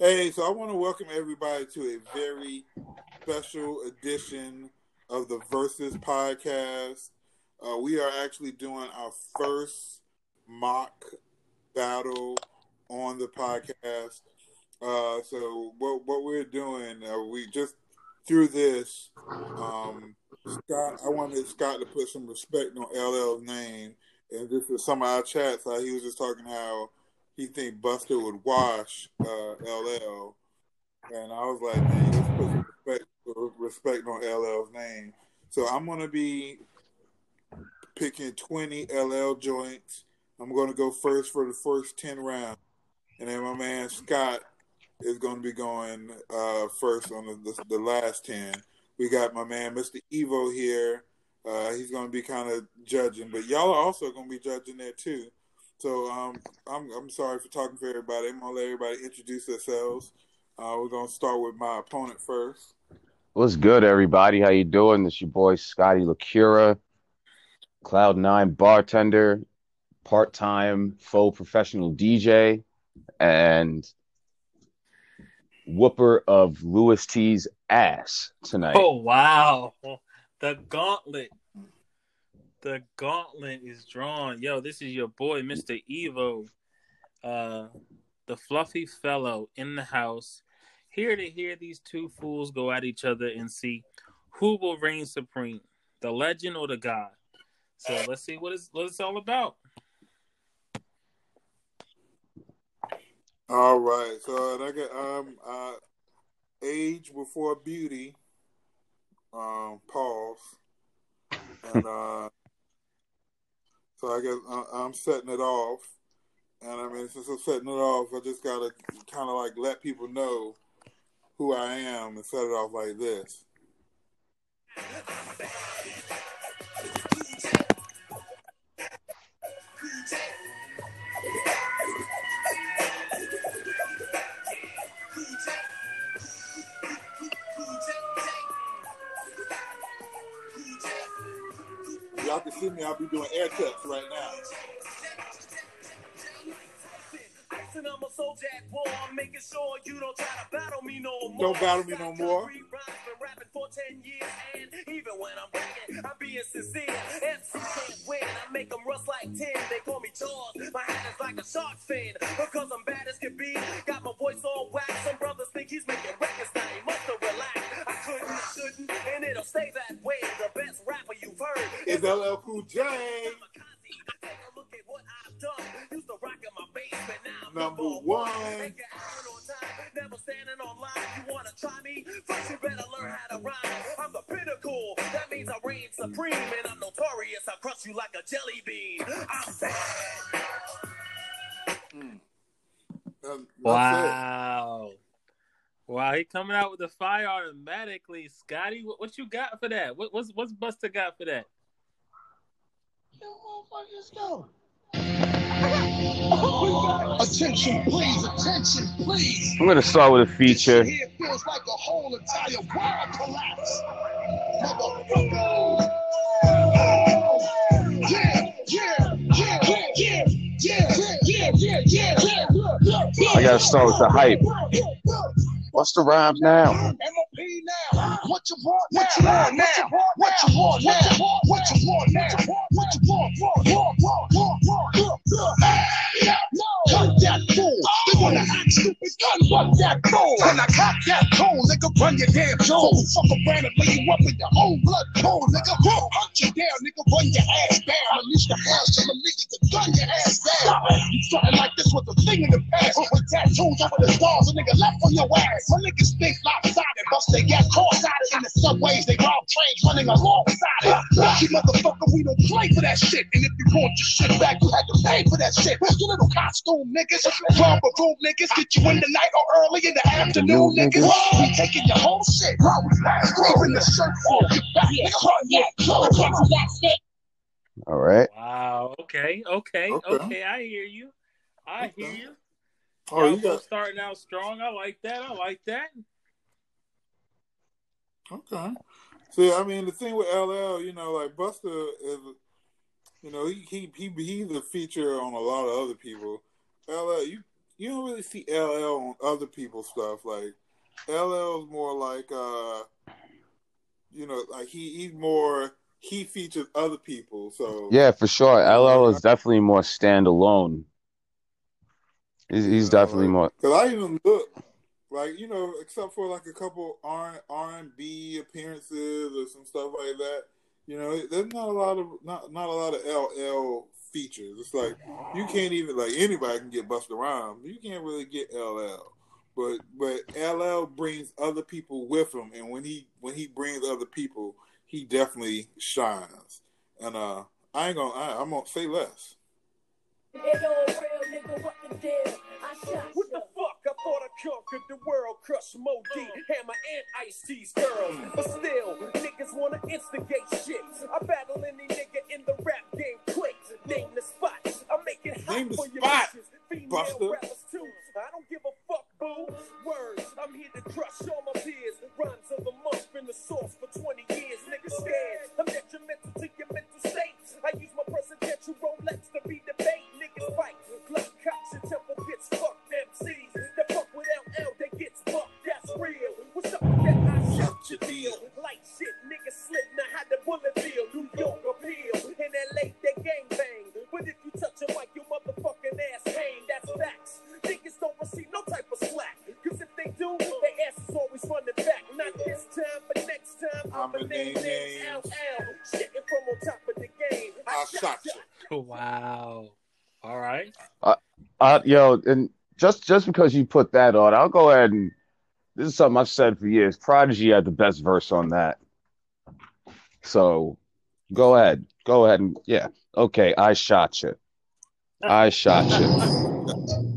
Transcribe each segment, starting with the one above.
Hey, so I want to welcome everybody to a very special edition of the Verzuz podcast. Uh, we are actually doing our first mock battle on the podcast. Uh, so what what we're doing, uh, we just through this, um, Scott. I wanted Scott to put some respect on LL's name, and just for some of our chats, he was just talking how he think Busta would wash uh, LL, and I was like, man, let's put some respect, respect on LL's name. So I'm gonna be picking 20 LL joints. I'm gonna go first for the first 10 rounds, and then my man Scott is to be going uh, first on the, the, the, last 10. We got my man, Mr. Evo, here. Uh, he's going to be kind of judging, but y'all are also going to be judging there too. So um, I'm, I'm sorry for talking for everybody. I'm going to let everybody introduce themselves. Uh, we're going to start with my opponent first. What's good, everybody? How you doing? This your boy Scotty Lacura, Cloud Nine bartender, part-time faux professional DJ, and whooper of Louis T's ass tonight. Oh wow, the gauntlet, the gauntlet is drawn. Yo, this is your boy, Mister Evo, uh, the fluffy fellow in the house, here to hear these two fools go at each other and see who will reign supreme, the legend or the god. So let's see what it's what it's all about. All right, so I got um uh, age before beauty. Um, pause, and uh, so I guess uh, I'm setting it off, and I mean since I'm setting it off, I just gotta kind of like let people know who I am and set it off like this. Y'all can see me, I'll be doing air cuts right now. I'm a soldier at war. I'm making sure you don't try to battle me no more. Don't battle me no more. rapping for 10 years, and even when I'm breaking, I'm being sincere. MC can't win. I make them rust like 10. They call me Jaws. My hat is like a shark fin. Because I'm bad as can be. Got my voice all whack. Some brothers think he's making records now. He must have relaxed. I couldn't, shouldn't, and it'll stay that way. Is LL Cool J. Number one. Never standing on line. You wanna try me? First, you better learn how to rhyme. I'm the pinnacle. That means I reign supreme, and I'm notorious. I crush you like a jelly bean. I'm bad. Mm. wow. Wow, he coming out with the fire automatically, Scotty. What, what you got for that? What, what's what's Busta got for that? Yo, motherfuckers, go. attention, please. Attention, please. I'm gonna start with a feature. Here feels like a whole entire world collapse. Motherfucker. Yeah, yeah, yeah, yeah, yeah, yeah, yeah, yeah, yeah. I gotta start with the hype. What's the rhymes now? MOP now. What you want now? What you want now? What you want now? What you want now? What you want? Want, want, want, want, want, want. No. Cut that fool. They wanna act stupid. Gun fuck that. When I cock that cold, nigga, run your damn jaw. Fuck around and lay you up in your own blood cold, nigga. Hunt you down, nigga, run your ass down. Unleash the ass to a nigga to gun your ass down. You starting like this with a thing in the past. With tattoos over the stars, a nigga left on your ass. My niggas think lopsided, bust they gas cross-sided in the subways. They rob trains running alongside it. Lucky motherfucker, we don't play for that shit. And if you want your shit back, you had to pay for that shit. You little costume niggas, romper room niggas, get you in the night or early in the afternoon, niggas. We taking your whole shit. Scraping the shirt off your back. All right. Wow. Okay. Okay. Okay. okay I hear you. I hear you. Oh, you got starting out strong. I like that. I like that. Okay. See, I mean, the thing with LL, you know, like Busta is, you know, he he he he's a feature on a lot of other people. LL, you you don't really see LL on other people's stuff. Like LL is more like uh, you know, like he he's more he features other people. So Yeah, for sure. LL is definitely more standalone. He's, he's Yeah, definitely like- more. Cause I even look like you know, except for like a couple R R and B appearances or some stuff like that. You know, there's not a lot of not not a lot of LL features. It's like you can't even like anybody can get busted around. You can't really get LL. But but LL brings other people with him, and when he when he brings other people, he definitely shines. And uh, I ain't gonna I, I'm gonna say less. What the fuck? I thought I conquered the world, crush Moe Dee, Hammer, and Ice T's girls. But still, niggas wanna instigate shit. I battle any nigga in the rap game quick. Name the spots. I make it hot Name the for your spot, bitches. Female Buster. rappers too. I don't give a fuck, boo. Words. I'm here to crush all my peers. Rhymes of the month in the source for 20 years. Niggas scared. I'm detrimental to your mental state. I use my presidential Rolex to be debate. Niggas fight. Glock cops and temple gets fucked MCs. That fuck with LL, that gets fucked. That's real. What's up with that? I shot your deal. Light shit, niggas slip. Now how the bullet feel? New York appeal. In LA, they gang bang. But if you touch a mic, your motherfucking ass hang. That's facts. Niggas don't receive no type of slack. Cause if they do, their ass is always running back. Not this time, but next time. I'm a name name LL. Shitting from on top of the game. I shot you. Wow. All right. Uh, yo, and just just because you put that on, I'll go ahead and this is something I've said for years. Prodigy had the best verse on that. So go ahead. Go ahead and yeah. Okay, I shot you. I shot you.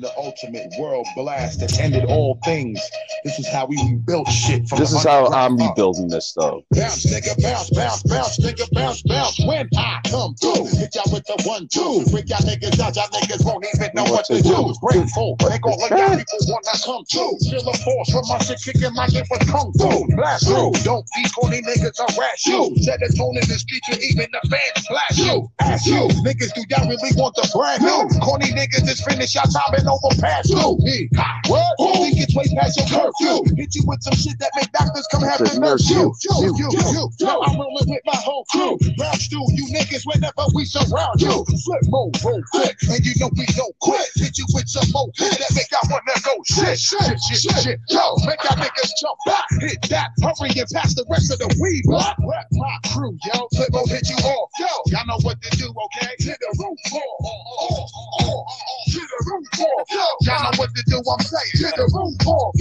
The ultimate world blast that ended all things, this is how we rebuilt shit from This is how I'm up. rebuilding this though. Bounce, nigga, bounce, bounce, bounce, nigga, bounce, bounce. When I come through, hit y'all with the one, two. Bring y'all niggas out, y'all niggas won't even know what to do. Break full, break all of y'all people wanna come through. Feel the force from my shit kicking like it was kung fu. Blast through, don't be corny niggas harass you. Set a tone in the street, you even the fans flash you. Ask you, niggas, do y'all really want the brand new? Corny niggas is finished, y'all time and over past you. Me, what? Think it's way past your curfew. Hit you with some shit that make doctors come have to nurse you. You, you, you, you. I'm rolling with my whole crew. Round stew, you niggas whenever we surround you. Flip mode, roll quick, and you know we don't quit. Hit you with some more that make y'all wanna go shit, shit, shit, shit. Yo, make y'all niggas jump back. Hit that, hurry and pass the rest of the weed block. My crew, yo. Flip mode hit you off, yo. Y'all know what to do, okay? Hit the roof floor. Oh, oh, oh, oh. Hit the roof floor, yo. Y'all know what to do, I'm saying. Hit the roof floor.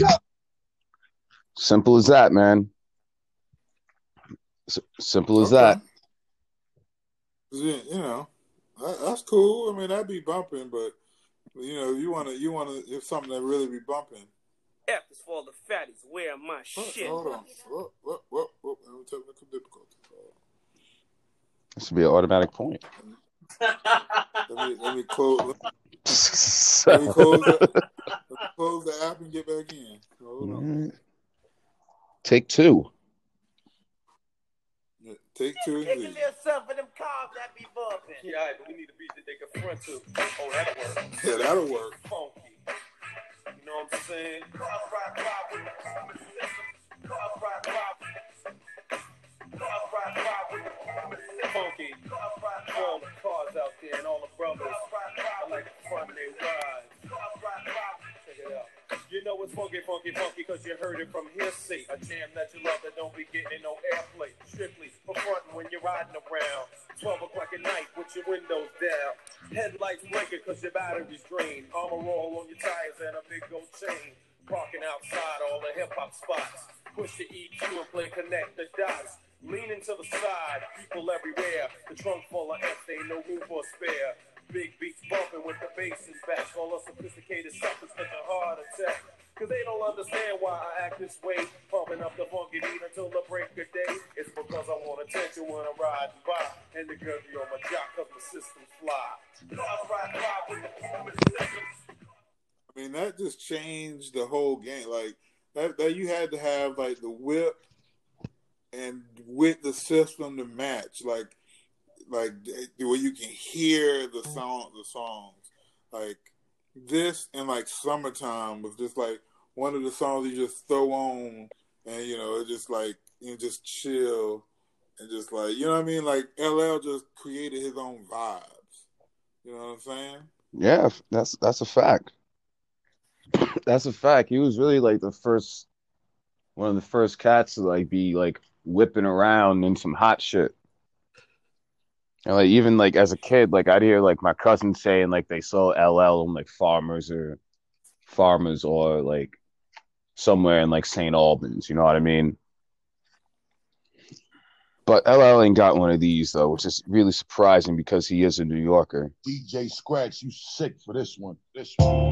Simple as that, man. S- simple as that. Yeah, You know, that, that's cool. I mean, that'd be bumping, but you know, you want to, you want to, if something that really be bumping. F is for the fatties. Where my Hold, shit? hold on. Whoop, whoop, whoop, whoop. I'm technical difficulties. This would be an automatic point. Let me, let me close. Let me close the, let me close the app and get back in. Hold on. Mm-hmm. Take two. Yeah, take two. Take a little something for them cars that be bumping. Yeah, but we need a beat that they can front to. Oh, that'll work. Yeah, that'll work. Funky. You know what I'm saying? Cars ride by with the system. Cars ride by with Cars ride by with Funky. For all the cars out there and all the brothers. You know it's funky, funky, funky, cause you heard it from hearsay. A jam that you love that don't be getting no airplay. Strictly for frontin' when you're riding around. 12 o'clock at night with your windows down. Headlights blinking cause your battery's drained. Armor roll on your tires and a big gold chain. Parking outside all the hip hop spots. Push the EQ and play connect the dots. Leaning to the side, people everywhere. The trunk full of F, ain't no room for a spare. Big beats bumping with the bass is back. All the sophisticated suckers get a heart attack. Cause they don't understand why I act this way. Pumping up the funky beat until the break of day. It's because I want attention when I'm riding by. And the girl on my jock cause my system's fly. I mean, that just changed the whole game. Like that, that you had to have like the whip and with the system to match. Like, like eh, where you can hear the song, the songs. Like, this and like summertime was just like one of the songs you just throw on and you know it just like you just chill and just like you know what I mean. Like LL just created his own vibes. You know what I'm saying? Yeah, that's that's a fact. That's a fact. He was really like the first one of the first cats to like be like whipping around in some hot shit. And like even like as a kid, like I'd hear like my cousins saying like they saw LL on like farmers or farmers or like somewhere in like St. Albans, you know what I mean? But LL ain't got one of these though, which is really surprising because he is a New Yorker. DJ Scratch, you sick for this one. This one.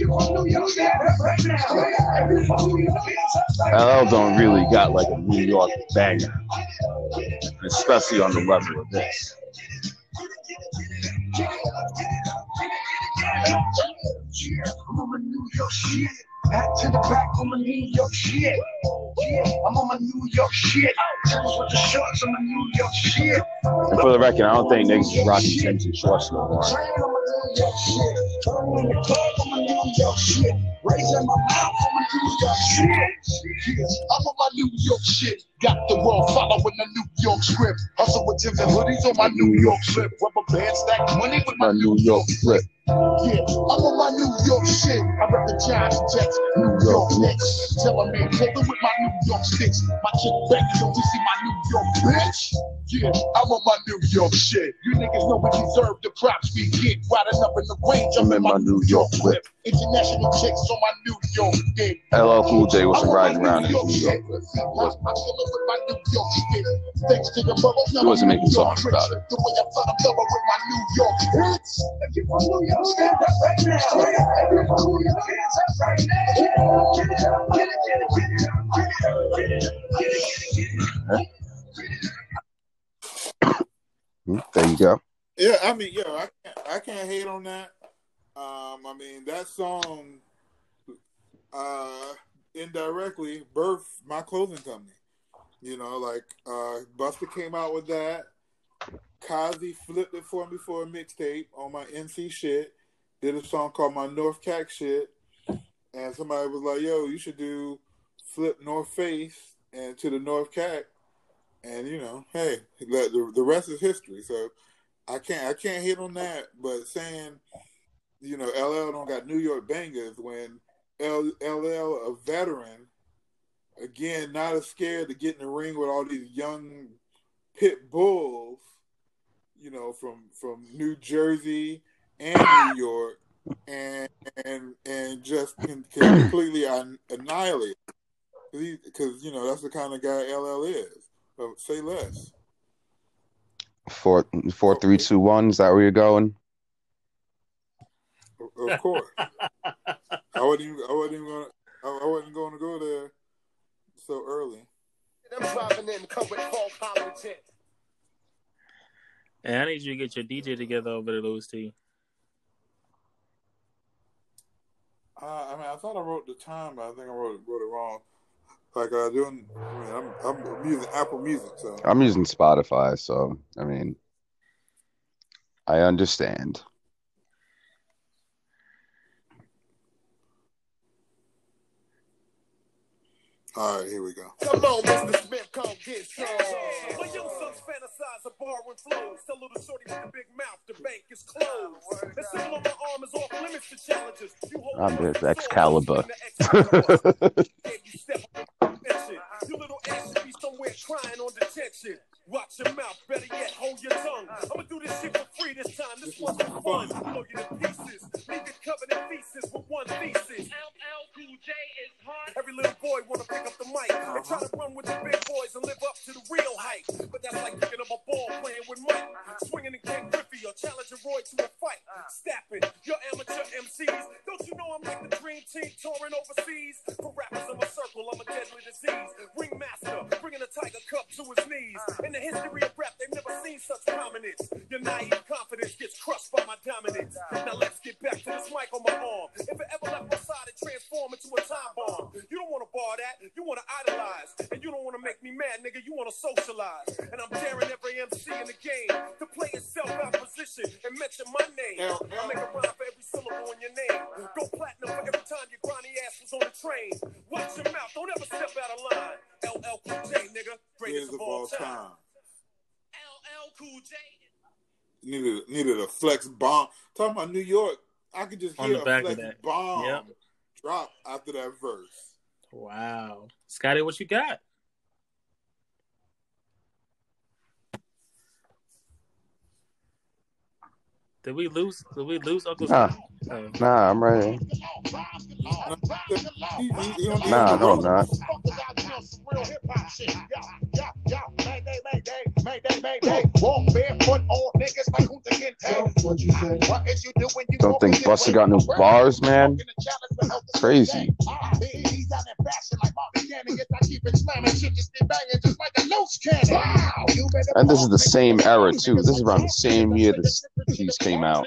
LL don't really got like a New York banger, especially on the level of this. I'm on my New York shit. Back to the back on my New York shit. Yeah, I'm on my New York shit. Turns with the shorts on my New York shit. And for the record, I don't think niggas is rocking Timbs and shorts no more. New York shit. Raising my mouth my New York shit. I'm on my New York shit. Got the world following the New York script. Hustle with Timbs and hoodies on my New York slip. Rubber band stack money with my New York flip. yeah, I'm on my New York shit. I rep the Giants, Jets, New York Knicks. Tell a man, take it with my New York sticks. My chick Becky, don't you see my New York bitch? Yeah, I'm on my New York shit. You niggas know we deserve the props we get. Riding up in the range, I'm in my New York whip. International chicks on my New York dick. LL Cool J I'm my riding around in New York. shit. I'm chilling with my New York shit. Thanks to the mother, He wasn't making songs about it. The way I thought I'm lover with my New York hits. If you from New York, stand up right now. If you from New York, hands up right now. Get it, get it, get it, get it, get it, get it, get it, get it, get it. There you go. Yeah, I mean, yo, I can't, I can't hate on that. Um, I mean, that song, uh, indirectly birthed my clothing company. You know, like uh, Busta came out with that. Kazi flipped it for me for a mixtape on my NC shit. Did a song called my North Cack shit, and somebody was like, "Yo, you should do flip North Face and to the North Cack." And you know, hey, the the, rest is history. So. I can't I can't hit on that, but saying, you know, LL don't got New York bangers when LL a veteran, again not as scared to get in the ring with all these young pit bulls, you know, from from New Jersey and New York, and and and just completely annihilate because you know that's the kind of guy LL is. But say less. Four, four, three, two, one. Is that where you're going? Of of course. I wasn't even, I wasn't even gonna I I wasn't going to go there so early. Them driving in, come with full politics. And I need you to get your DJ together over there, Louis T. Uh, I mean, I thought I wrote the time, but I think I wrote, wrote it wrong. Like uh, doing, I mean, I'm I'm using Apple Music, so I'm using Spotify, so I mean, I understand. All right, here we go. Come on, Mr. Smith, come get some. My young sons fantasize of borrowing flows. Tell little shorty with the big mouth, the bank is closed. And symbol on my arm is off limits to challenges. You hold I'm on just to the Excalibur. sword, the Excalibur. Yeah, you step on the mission. You little ass should be somewhere crying on detention. Watch your mouth, better yet, hold your tongue. I'ma do this shit for free this time. This one's for fun. Blow you to pieces. Leave it covered in pieces with one thesis. LL Cool J is hard. Every little boy wanna pick up the mic and try to run with the big boys and live up to the real hype. But that's like picking up a ball playing with Mike, swinging in Ken Griffey or challenging Roy to a fight. Stapping your amateur MCs. Don't you know I'm like the dream team touring overseas? For rappers, I'm a circle, I'm a deadly disease. Ringmaster, bringing a tiger cup to his knees. In the history of rap, they've never seen such prominence. Your naive confidence gets crushed by my dominance. Now let's get back to this mic on my arm. If it ever left my side, it transform into a time bomb. You don't want to bar that, you want to idolize. And you don't want to make me mad, nigga, you want to socialize. And I'm daring every MC in the game to play itself out position and mention my name. I make a rhyme for every syllable in your name. Go platinum for every time your grimy ass was on the train. Watch your mouth, don't ever step out of line. LL Cool J, nigga, greatest Greatest of all time. LL Cool J. Needed needed a flex bomb. Talking about New York, I could just On hear the a back of flex that. bomb Yep. drop after that verse. Wow. Scotty, what you got? Did we lose? Did we lose Uncle Nah. Scotty? Oh. Nah, I'm ready. Nah, no, I'm not. Don't think Busta got new bars, man? Crazy. And this is the same era, too. This is around the same year this piece came out.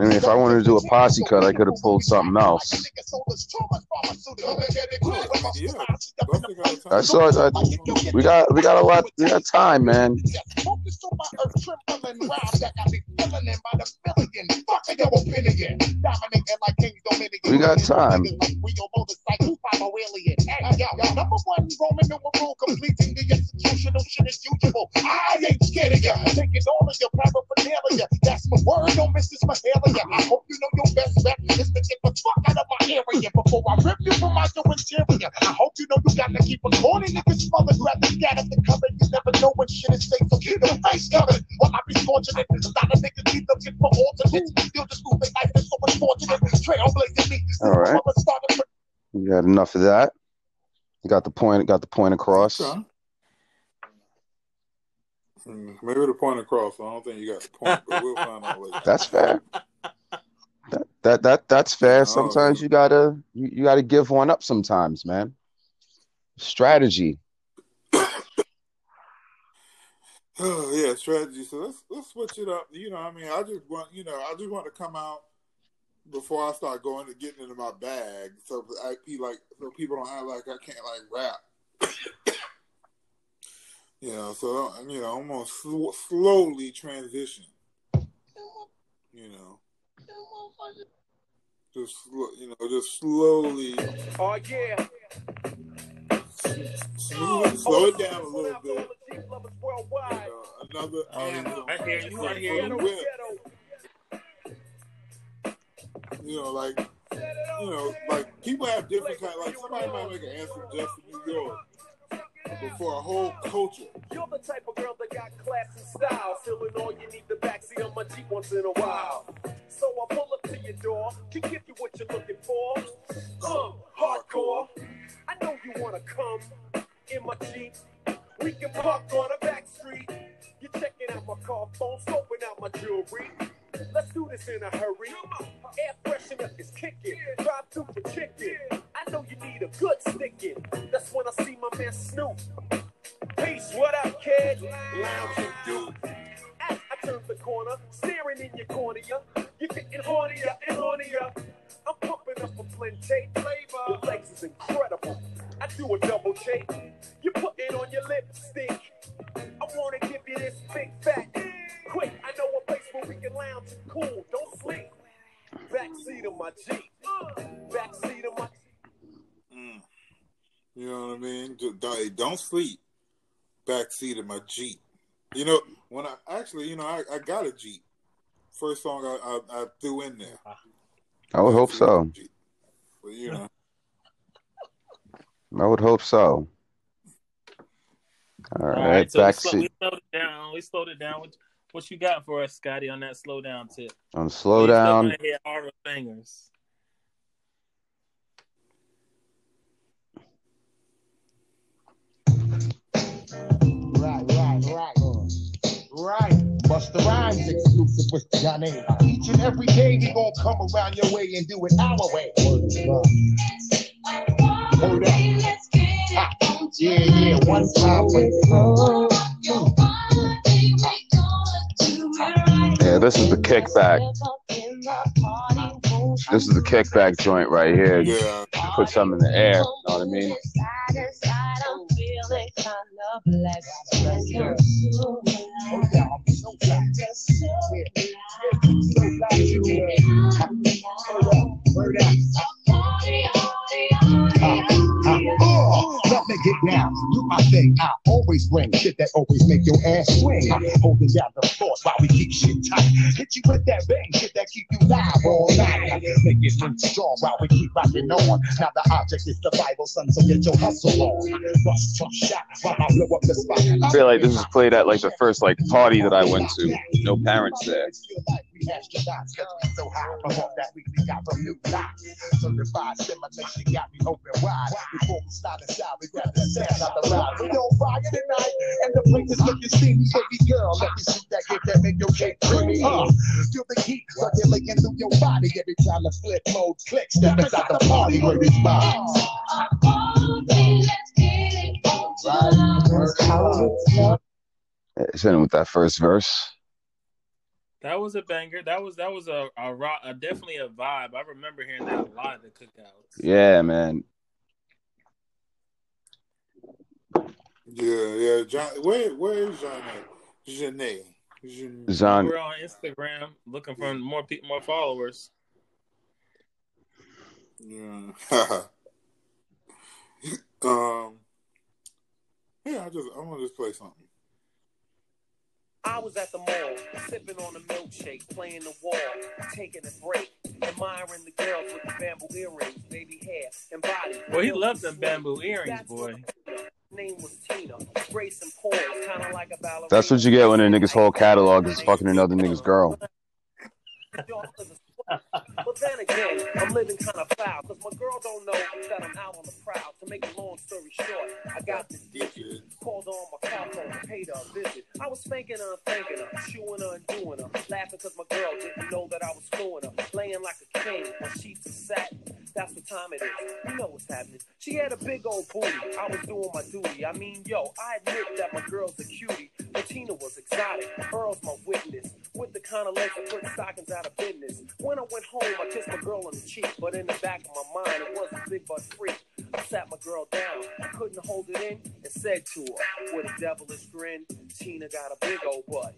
I mean, if I wanted to do a posse cut, I could have pulled something else. I saw it. I, we got we got a lot. We got time, man. We got time. Number one Roman numeral completing the executional shit as usual. I ain't scared of ya. Taking all of your paraphernalia. That's my word, miss this Mahalia. I hope you know your best bet is to get the fuck out of my area before I rip you from out your interior. I hope you know you got to keep a corny niggas smother, grab the scat of the cover. You never know when shit is safe, so keep your face covered. While I be scorching it, a lot of niggas keep looking for alternates. Still just moving life is so unfortunate. Trailblazing me. All right. Started We got enough of that. You got the point. Got the point across. Okay. Hmm, Maybe the point across. I don't think you got the point, but we'll find out later. That's fair. That that that that's fair. Sometimes you gotta you, you gotta give one up. Sometimes, man. Strategy. Oh, yeah, strategy. So let's let's switch it up. You know, I mean, I just want you know, I just want to come out before I start going to getting into my bag, so I be like, so people don't act like I can't like rap. you know, so you know, I'm gonna sl- slowly transition. You know, just sl- you know, just slowly Oh, yeah. smooth slow it down a little bit. All the Jeep lovers worldwide. You know, another Oh, I hear you, I hear you. You know, like you know, like people have different kind. Like somebody might make an anthem just for New York, but for a whole culture. You're the type of girl that got class and style. Feeling all you need the backseat on my Jeep once in a while. So I pull up to your door to give you what you're looking for. Uh, hardcore. I know you wanna come in my Jeep. We can park on a back street. You're checking out my car phone, scoping out my jewelry. Let's do this in a hurry. Air freshener is kicking. Drive through for chicken. I know you need a good sticking. That's when I see my man Snoop. Peace, what up, kid? Lounging dude. As I turn the corner, staring in your cornea, you're getting hornier and hornier. I'm pumping up a plenty flavor. The legs is incredible. I do a double take. You put it on your lipstick. I wanna give you this big fat. Can lounge and cool. Don't sleep. Backseat of my Jeep. Backseat of my Mm. You know what I mean? Just, don't, sleep. Backseat of my Jeep. You know, when I actually, you know, I, I got a Jeep. First song I, I, I threw in there. I would hope so. But you know, I would hope so. All All right, right, so we, slow, backseat we slowed it down. We slowed it down. What, what you got for us, Scotty, on that slow down tip? on slow We still down. gonna hear all the. Right, right, right. Right. Busta Rhymes exclusive with Johnny. Each and every day we gonna come around your way and do it our way. Word is love. Hold up. Ha. Yeah, yeah, one time. Yeah, this is the kickback. This is the kickback joint right here. Yeah. Put some in the air. You know what I mean? Me get down, do my thing. I always bring shit that always make your ass swing. Holding down the force while we keep shit tight. Hit you with that bang shit that keep you live all night. Make it look strong while we keep rocking on. Now the object is the Bible, son, so get your hustle on. Bust tough shot while I blow up the spot. I feel like this was played at like the first like party that I went to. No parents there. Astronauts, 'cause we so high from all that we got from new blocks. Certified stimulation got me open wide. Before we slide inside, we grab the sand out the ride. We on fire tonight, and the place is looking steamy. Baby girl, let me see that gift that make your cake creamy. Uh, feel the heat circulating through your body every time the flip mode clicks. Step inside the party where it's vibes. It's in with that first verse. That was a banger. That was that was a, a rock, a, definitely a vibe. I remember hearing that a lot at the cookouts. Yeah, man. Yeah, yeah. John, where where is John? Janae. Janae. Zon. We're on Instagram looking for more people, more followers. Yeah. um. Yeah, I just I'm gonna just play something. I was at the mall, sipping on a milkshake, playing the wall, taking a break, admiring the girls with the bamboo earrings, baby hair, and body. Well, he loved them bamboo earrings, boy. Name was Tina, grace and poise, kind of like a ballerina. That's what you get when a nigga's whole catalog is fucking another nigga's girl. But then again, I'm living kind of foul, cause my girl don't know that I'm out on the prowl. To make a long story short, I got this digit, called on my car phone, paid her a visit. I was spanking her thanking her, chewing her and doing her, laughing cause my girl didn't know that I was screwing her, laying like a king on sheets of satin. That's what time it is. You know what's happening. She had a big old booty. I was doing my duty. I mean, yo, I admit that my girl's a cutie, but Tina was exotic. Earl's my witness, with the kind of legs that put stockings out of business. When I went home, I kissed my girl on the cheek, but in the back of my mind, it wasn't big butt freak. I sat my girl down. I couldn't hold it in and said to her with a devilish grin, Tina got a big old butt.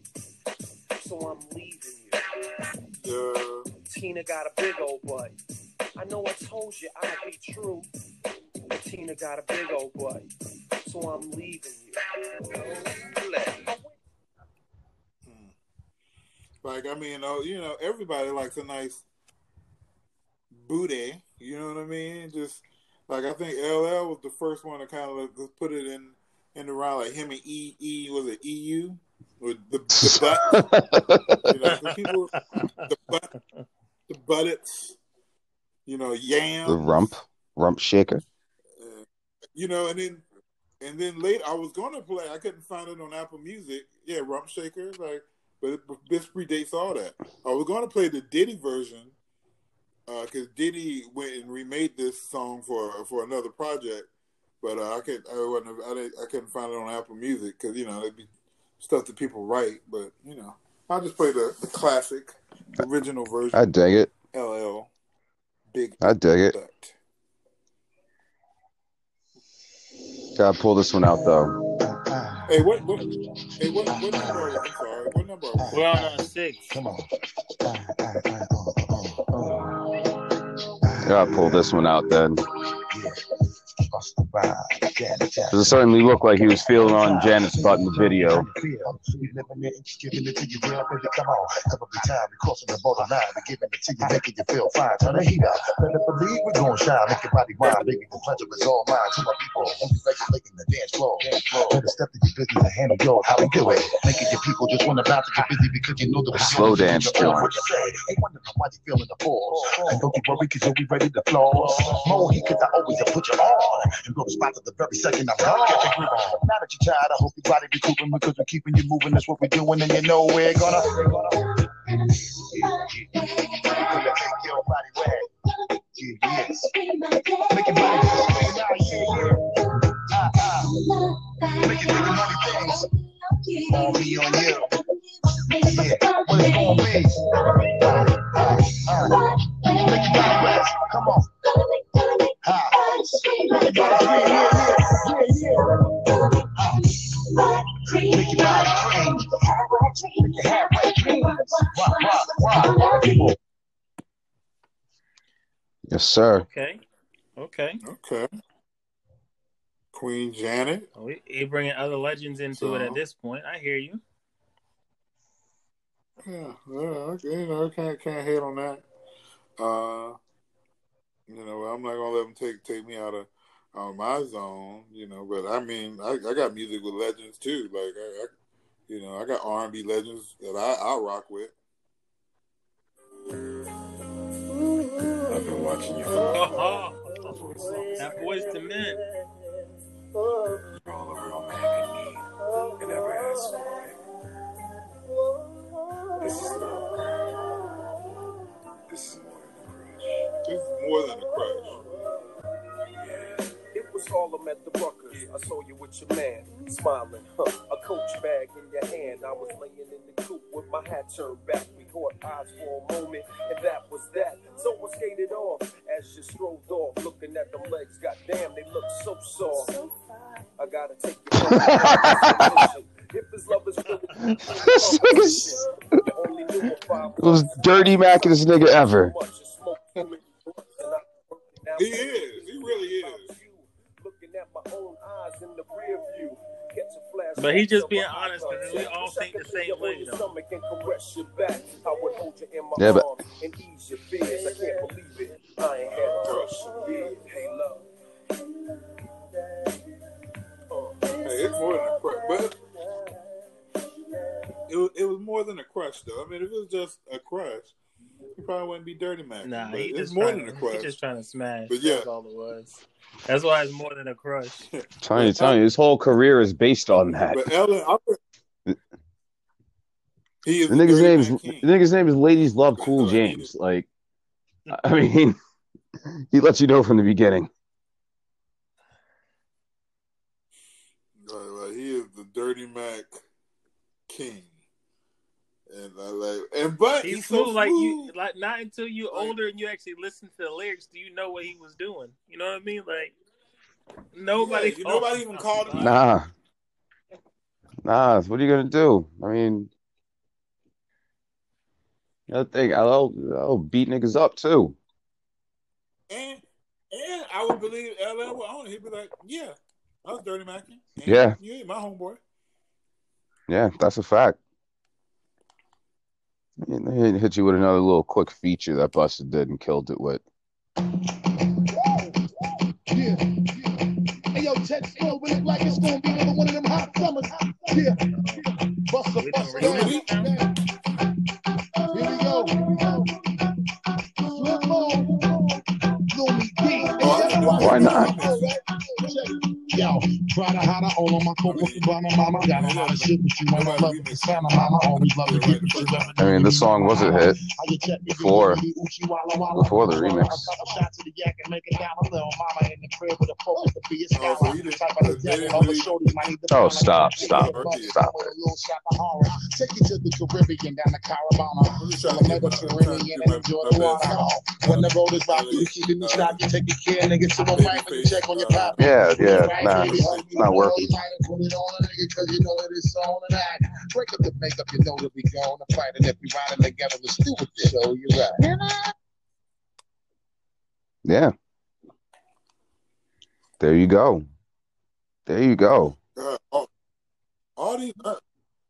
So I'm leaving you. Yeah. Tina got a big old butt. I know I told you I'd be true, but Tina got a big old butt. So I'm leaving you. Like I mean, oh, you know, everybody likes a nice booty. You know what I mean? Just like I think LL was the first one to kind of like, put it in in the round. Like him and E E was it EU with the, the butt. you know, the people, the butt, the buttocks. You know, yam. The rump, rump shaker. Uh, you know, and then and then later I was gonna play. I couldn't find it on Apple Music. Yeah, Rump Shaker. Like, but it, this predates all that. I was gonna play the Diddy version because Diddy went and remade this song for for another project. But uh, I could I wasn't I, didn't, I couldn't find it on Apple Music because you know it'd be stuff that people write. But you know, I'll just play the, the classic, original version. I dig it. LL, big I dig it. Gotta pull this one out though. Hey, what what? Hey, what what number? Are you? I'm sorry. What number? Are we? We're on uh, six. Come on. Gotta pull this one out then. Bust the rhyme. Janet Jackson. Does it certainly looked like he was feeling on Janet's butt in the video? We living it, giving it to you real, baby. Come on, come every time we crossing the borderline, we giving it to you, making you feel fine. Turn the heat up, better believe we're gonna shine, make your body wild, baby. The pleasure is all mine. To my people, only regulating the dance floor. Better step to your business and handle yours. How we do it? Making your people just wanna bounce to get busy because you know the Slow dance joint. What you? Ain't wondering why you feeling the force. And don't you worry, cause you'll be ready to floss. More heat, cause I always put you on. And go to spot at the very second I'm gone. Get your grip. Now that you're tired, I hope your body recouping because we're keeping you moving. That's what we're doing, and you know we're gonna. We're gonna make your body wet. Yeah, yes. Make your body swing yeah, yeah. Make you think of things. All me on you. Yeah, what it's gonna be. Make you gotta rest. Come on. Ha. Make you gotta scream. Yeah, yeah, yeah, yeah. Make your body scream. Make your heart rate dreams. Rock, rock, rock. People. Yes, sir. Okay. Okay. Okay. Queen Janet. Oh, we, you bringing other legends into it at this point. I hear you. Yeah, yeah, okay, you know, I can't can't hate on that. Uh, you know, I'm not gonna let them take take me out of out of my zone. You know, but I mean, I, I got music with legends too. Like I, I you know, I got R and B legends that I I rock with. I've been watching you that boy's the man. All real man can need and never ask for. This is. This is more than a crush. This is more than a crush. Yeah. It was Harlem at the Ruckers. I saw you with your man, smiling, huh? A coach bag in your hand. I was laying in the coop with my hat turned back. We caught eyes for a moment, and that was that. So I skated off as you strolled off, looking at them legs. Goddamn, they look so soft. I gotta take you. if his love is really This nigga's only knew a five the most dirty mackest nigga ever. He is. He really is. Looking at my own eyes in the rear view. Catch a flash But he just being honest honest, 'cause we all think the same way, your though. stomach and caress your back. I would hold you in my Yeah, but- and ease your fears. I can't believe it. I ain't had a crush. Yeah, hey love. Hey, it's more than a crush, but it was, it was more than a crush though. I mean, if it was just a crush, he probably wouldn't be Dirty Mac. Nah, he it's just more trying than a crush. He's just trying to smash. But yeah. That's all it was. That's why it's more than a crush. Telling you, telling you, his whole career is based on that. But Ellen, I would, he is The nigga's Dirty name is the nigga's name is Ladies Love Cool James. Like, I mean, he lets you know from the beginning. Right, right. He is the Dirty Mac King. And I like, and but He's, he's, smooth, so like you, like not until you Like- older and you actually listen to the lyrics do you know what he was doing. You know what I mean? Like nobody, Yeah, you- nobody even called him Nah, nah. What are you gonna do? I mean, the other thing, I'll, I'll beat niggas up too. And and I would believe LL would own it. He'd be like, "Yeah, I was Dirty Mac King. And Yeah. you ain't my homeboy." Yeah, that's a fact. And they hit you with another little quick feature that Busta did and killed it with. Yeah. Hey, yo, Ted Snow, we look like it's gonna be another one of them hot summers. Yeah. Busta, We buster don't down. Here we go. Slim Mo. Gloomy D. Oh, I know. Why not? Yo, try to hide all on my coco cabana, mama. Got a lot of shit with you, and I love it. The mama. Always love to keep it. I mean, this song was a hit before- before the remix. A couple shots of the yak and make it down a little mama in the crib with a focus to be a Oh, so scholar. you didn't- Type of the they devil, didn't all the really- shorties might need to Oh, find a stop, stop with a it, bucket stop it. little shot of horror. Take you to the Caribbean, down the Caravana, I'm just to trying the to get my- I'm trying to Mediterranean, and enjoy the water. When the road is rocky, you keep in the you take your care, nigga. So I'm right when you check on your pop. Yeah, yeah, Right, nah, baby, it's not you working. know you might Put it on a nigga, cause you know that it's on and that. Break up the makeup, you know that we going to fight, and if we riding together, let's do it. So you right. Yeah. There you go. There you go. God, all, all these uh,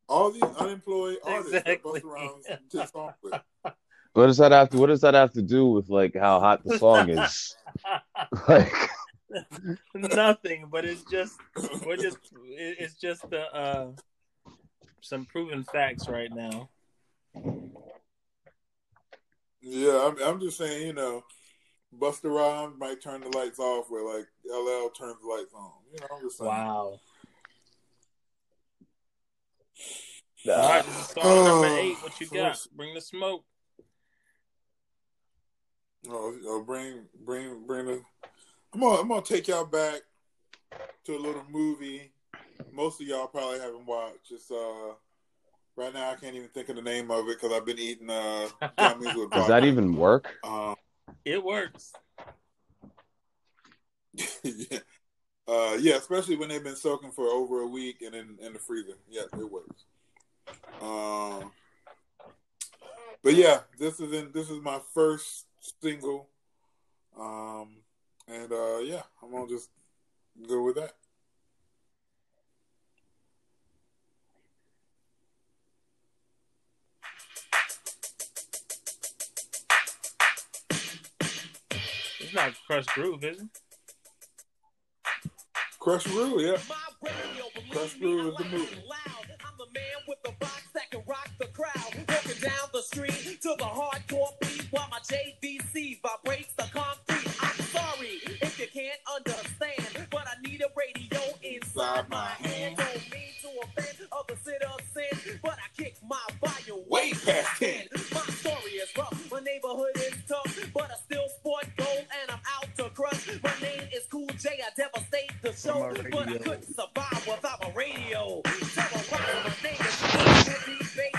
all these unemployed artists that Exactly. bust around just off with. What does that have to what does that have to do with like how hot the song is? like Nothing, but it's just we're just it's just the uh some proven facts right now. Yeah, I'm, I'm just saying, you know, Busta Rhymes might turn the lights off where like LL turns the lights on. You know, I'm just saying. Wow. All right, this is song number eight. What you got? Bring the smoke. Oh, oh, bring, bring, bring the. I'm gonna, I'm gonna take y'all back to a little movie. Most of y'all probably haven't watched. It's uh, right now I can't even think of the name of it because I've been eating uh gummies with Does that even work? Um, It works. yeah. Uh, yeah, especially when they've been soaking for over a week and in, in the freezer. Yeah, it works. Um, but yeah, this is in, this is my first single. Um, and uh, yeah, I'm gonna just go with that. It's not Krush Groove, is it? Krush Groove, yeah. Krush Groove is the movie. I'm the man with the box that can rock the crowd. Walking down the street to the hardcore beat while my JVC vibrates the concrete. I'm sorry if you can't understand, but I need a radio inside my hand. Don't mean to offend other citizens, but I kick my volume Way past 10. My story is rough, my neighborhood is tough, but I still sport gold and I'm out to crush. My name is Cool J, I devastate the show, but I couldn't survive without my radio. Terrorize my name is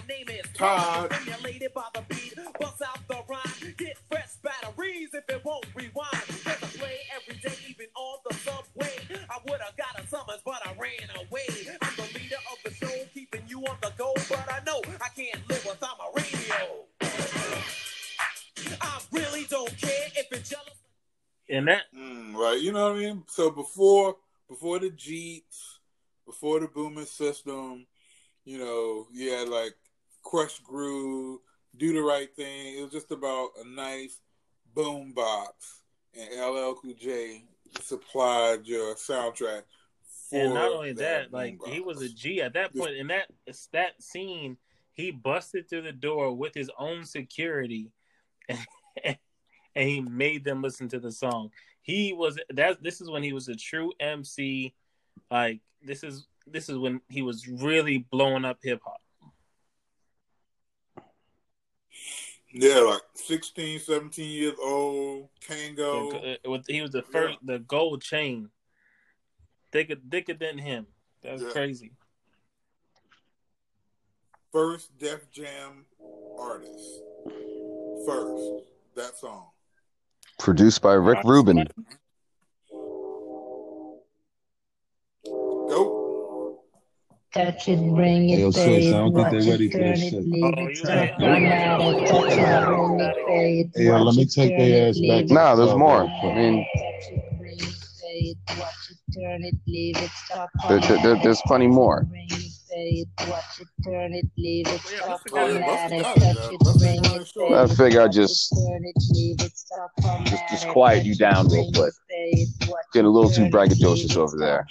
my name is Todd. Stimulated by the beat, bust out the rhyme, get fresh batteries if it won't rewind. Cause I play every day, even on the subway. I would have got a summons, but I ran away. I'm the leader of the show, keeping you on the go, but I know I can't live without my radio. I really don't care if you're jealous. And that Mm, right, you know what I mean. So before before the Jeeps, before the booming system, you know, you had like Krush Groove, Do the Right Thing. It was just about a nice boom box, and LL Cool J supplied your soundtrack. For and not only that, boom like he was a G at that point. In that that scene, he busted through the door with his own security, and he made them listen to the song. He was that. This is when he was a true MC. Like this is this is when he was really blowing up hip hop. Yeah, like 16, 17 years old, Kango. He was the first, the gold chain. Thicker, thicker than him. That's Yeah. crazy. first Def Jam artist. First, that song. Produced by Rick Rubin. Touch it, bring it, Yo, pay I it, don't think watch they it, ready for turn it, shit. leave Oh, it, stop, ain't- no matter. Touch it, bring it, pay it, Hey, watch let me it, take turn their it, ass leave back it, to Nah, there's more. I mean, it, it, it, it, it, it, there's plenty more. It, pay it, watch it, turn it, leave it, stop, Busta got it. no matter. Busta got it, Touch yeah. it, Busta bring got it, it, sure. pay I figure I'd just- it, turn it, leave it, stop, no Just- just quiet you down real bring quick. it, pay it, watch Getting a little too braggadocious over there.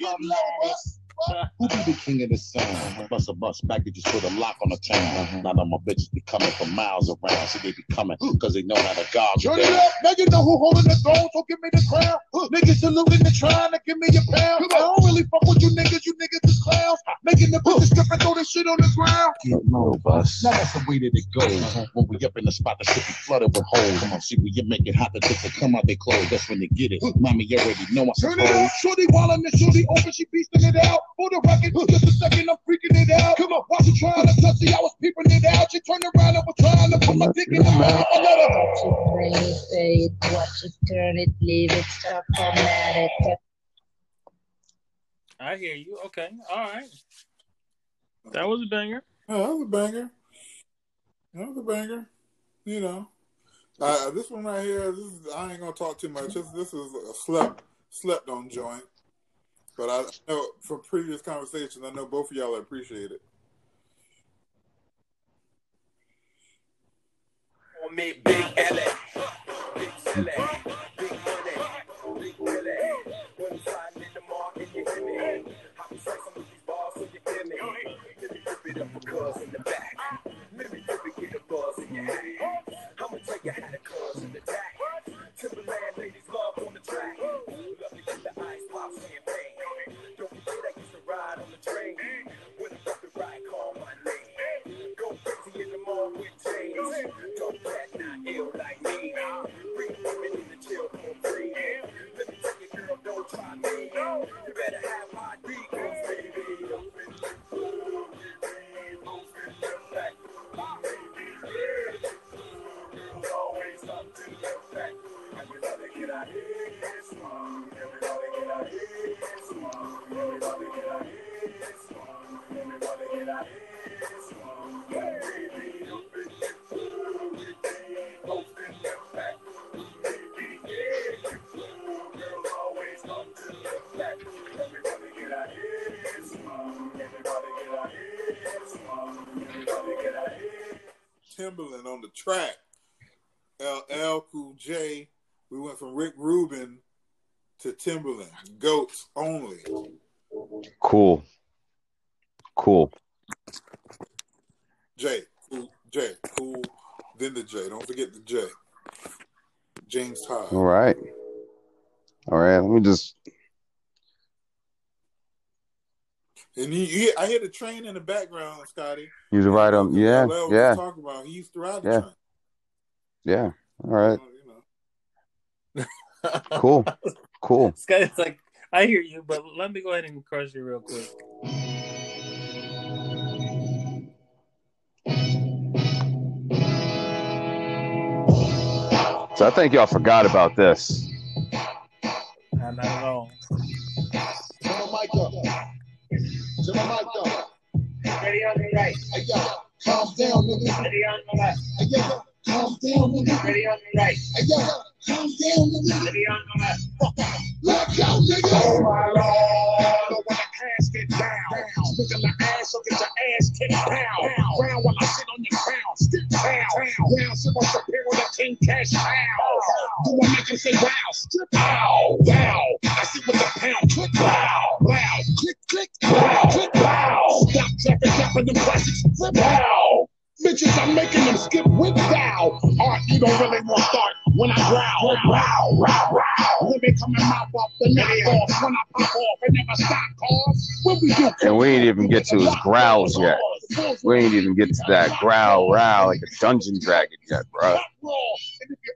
Stop, no matter. Who be the king of the sound? Uh-huh. Bust a bus back and just put a lock on the town. Uh-huh. Now that my bitches be coming from miles around, so they be coming because they know how to gouge you Turn it up, now you know who holding the throne, so give me the crown. Niggas saluting and trying to give me a pound. I don't really fuck with you niggas, you niggas is clowns. Making the bitches strip and throw this shit on the ground. No bus. Now that's the way that it goes. Uh-huh. When we up in the spot, the shit be flooded with holes. Come on, see, when you make it hot, the chicks will come out they clothes. That's when they get it. Mommy you already know I Turn it suppose. up, shorty wildin' and shorty open, she beastin' it out. For the record, just a second, I'm freaking it out. Come on, while she trying to touch it, I was peeping it out. She turned around and was trying to put my dick in her mouth. Another Watch it, bring it, pay it, watch it, turn it, leave it, stop, no matter. Touch I hear you. Okay, all right. That was a banger. Yeah, that was a banger. That was a banger. You know, uh, this one right here. This is, I ain't gonna talk too much. This, this is a slept slept on joint. But I know from previous conversations, I know both of y'all appreciate it. On me, big L.A. Big Silly. Big money. Big Billy. When I'm in the market, you hear me. I be slicing with these bars so you hear me. Let me rip it up for cuz in the back. Let me rip it, get a buzz in your hand. I'ma tell you how the cuz in the back. Timberland ladies love on the track. Love to get the ice pop champagne ride on the train. When I'm up right, call my name. Go crazy in the mall with James. Talk that not ill like me. Bring women in the chill for free. Let me tell you, girl, don't try me. You better have my details, baby. Always up to the back. Timberland on the track. LL Cool J. We went from Rick Rubin to Timberland. Goats only. Cool. Cool. J. Cool. J. Cool. Then the J. Don't forget the J. James Todd. All right. All right. Let me just. And you, you, I hear the train in the background, Scotty. It right on. Yeah. Yeah. talking about. He used to ride the Yeah. train. Yeah. All right. Uh, you know. Cool. Cool. This guy's like, I hear you, but let me go ahead and crush you real quick. So I think y'all forgot about this. Nah, not at all. Turn my mic up. Turn my mic up. Ready on the right. Hey, yo, calm down, nigga. Ready on the left. Hey, yo, calm down, nigga. Ready on the right. Hey, yo, calm down, nigga. Ready on the left. Let go, nigga. Oh my lord, oh, when the ass get down, nigga, the ass will get your ass kicked down. Round when I sit on your crown, stick down. Round, sit on the with a king cash pound. Do I make him say wow, strip out, wow. I sit with the pound, click wow, wow, click, click, wow, click, wow. Stop trapping, dropping them classics, flip wow. Bitches, I'm making them skip with. Art, you don't really want to start when I growl. Growl, growl, growl. Me come and mouth off the knock off. When I pop off and never stop cause. When we do And we ain't even get to his growls yet. We ain't even get to that growl, growl like a dungeon dragon yet, bro.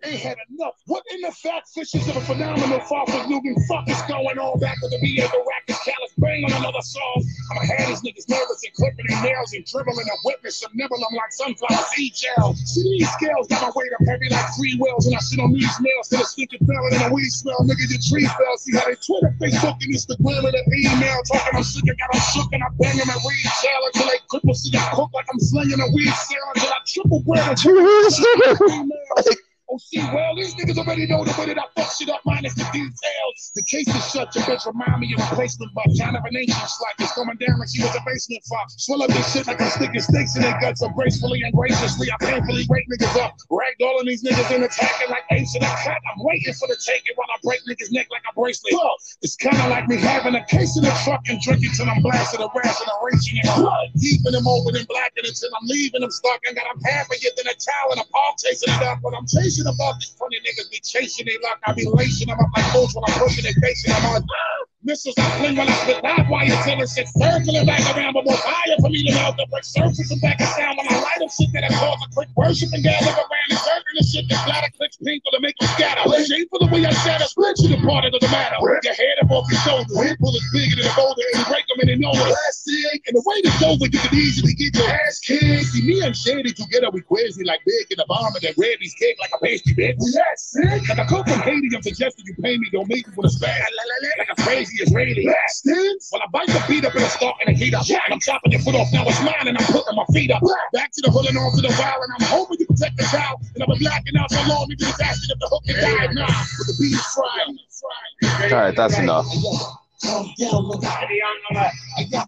And ain't had enough, what in the fat fishes of a phenomenal far from moving fuck is going on back with the BA the racket callous bang on another song. I'ma have these niggas nervous and clipping their nails and dribbling and whipping some nibble them like sunflower seed gel. See these scales got my weight up heavy like three wheels and I sit on these nails to the stinking smell and a weed smell. Nigga, your tree fell. See how they Twitter, Facebook, and Instagram and the email talking I'm sick, I got them shook and I bang them and read shell until they cripple. See I cook like I'm slinging a weed cell until I triple bread and. Oh, see, well, these niggas already know the way that I fuck shit up, minus the details. The case is shut, your bitch remind me of a placement buck. Kind of an ancient slack is coming down like she was a basement. Swell up this shit like I'm sticking stakes in their guts. So gracefully and graciously, I painfully rake niggas up. Ragdolling these niggas and attacking like apes in a. I'm waiting for the taking while I break niggas' neck like a bracelet. It's kind of like me having a case in the truck and drinking till I'm a raging in blood. Keeping them open and blacking until I'm leaving them stuck and got a yet than a towel and a paw chasing it up. When I'm chasing about these funny niggas be chasing they luck. I be lacing them up like bulls when I'm pushing their face and I'm on. Missiles when I spit live wire till it's shit circling back around, but more fire for me to melt the brick surface and back and down when I light up shit that I cause a quick worship and gather around and circling the shit that bladder clicks pink to make them scatter. Shame for the way I shatter, split you the part of the matter. Your head up off your shoulder, head pull is bigger than a boulder and break them in the nowhere. Plastic, and the way it's over, you can easily get your ass kicked. See me and Shady together, we crazy like big in the bomb and that rabies cake like a pastry bitch. Yes, sick. Like I come from Haiti, I'm suggesting you pay me, don't make me with a spaz. Like a crazy Israeli. Bastards. Well, I bite the beat up and I start in the heat up. And I'm chopping your foot off, now it's mine and I'm putting my feet up. Back to the hood and on to the wild, and I'm hoping you protect the child. And I've been blacking out so long, niggas is asking if the hook can die. Nah, but the beat is fried. All right, that's enough. Calm down, nigga. Ready on the left. Hey, yo,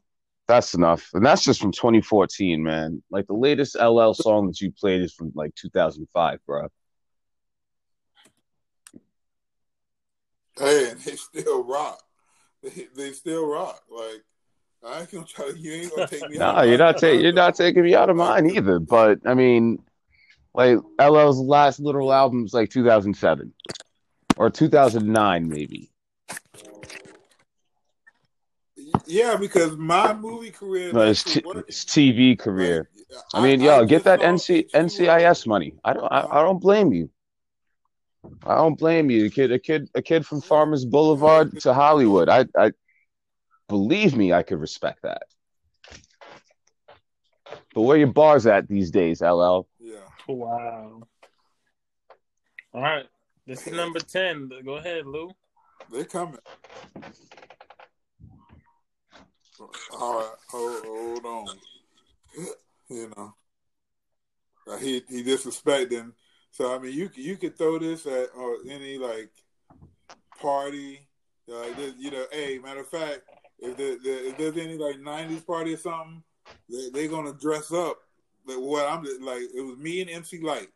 That's enough. And that's just from 2014, man. Like the latest LL song that you played is from like 2005, bro. Hey, and they still rock. They, they still rock. Like I ain't gonna try to. You ain't gonna take me. out No, you're not taking you're not taking me out of mine either. But I mean, like LL's last literal album was like 2007 or 2009, maybe. Yeah, because my movie career. No, actually t- his TV career. Like, I mean, yo, get that NC, that you were- NCIS money. I don't, I, I don't blame you. I don't blame you. A kid, a kid, a kid from Farmers Boulevard to Hollywood. I, I believe me, I could respect that. But where your bars at these days, LL? Yeah. Wow. All right. This is number ten. Go ahead, Lou. They're coming. All right, hold, hold on. You know, he he disrespecting. So I mean, you you could throw this at or any like party, like this, you know. Hey, matter of fact, if, there, there, if there's any like '90s party or something, they they gonna dress up. Like what I'm like, it was me and MC Lyte.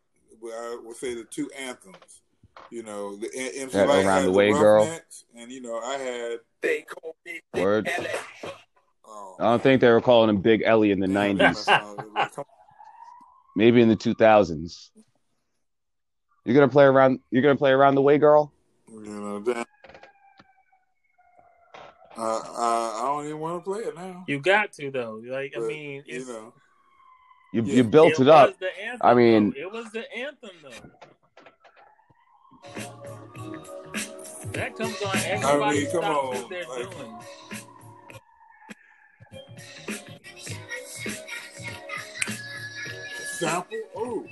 I would say the two anthems. You know, the MC That Light Around the Way Girl. Roughnecks, and you know I had. They call me Big Word. LA. Oh, I don't think they were calling him Big Ellie in the damn, '90s. that's not- come Maybe in the 2000s. You're gonna play around. You're gonna play around the way, girl. You know, damn. Uh, I, I don't even want to play it now. You got to though. Like I mean, it's, you know, You Yeah. you built it, was up. the anthem, I mean- though. it was the anthem though. That comes on. Everybody come stops on, what they're like- doing. sample. Oh,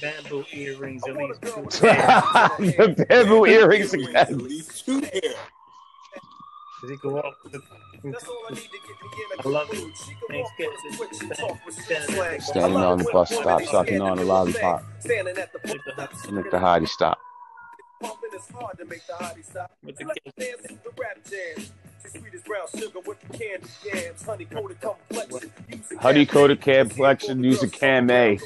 Bamboo earrings, at least two. the bamboo earrings at least two pair. He can walk. with- That's all I need to get me in a I love it. mood. She can Thanks, walk kids. with switch and Thanks. talk with Standing the Standing on the bus stop, sucking on a lollipop. Standing at the With the make the hottie stop. pumping, it's hard to make the hottie stop. With the dance the rap jams. She's sweet as brown sugar with the candy yams. Honey coated complexion. Use a Honey Cam A.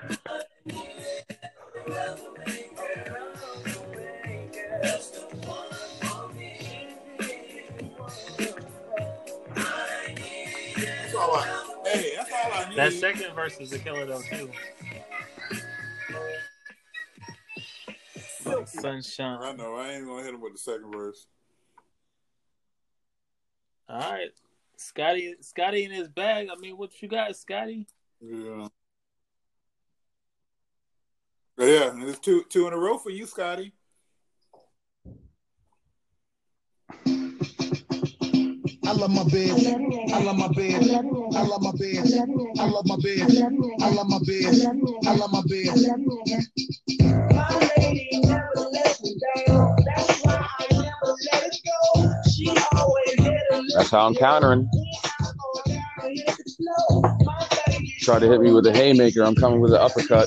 complexion, use a Cam A. That's all I. Hey, that's all I need. That second verse is a killer though too. Sunshine. I know. I ain't gonna hit him with the second verse. All right, Scotty. Scotty in his bag. I mean, what you got, Scotty? Yeah. But yeah, and it's two two in a row for you, Scotty. I love my bed. I love my bed. I love my bed. I love my bed. I love my bed. I love my bed. My lady never let me down. That's why I never let it go. She always hit a That's how I'm countering. Try to hit me with a haymaker. I'm coming with an uppercut.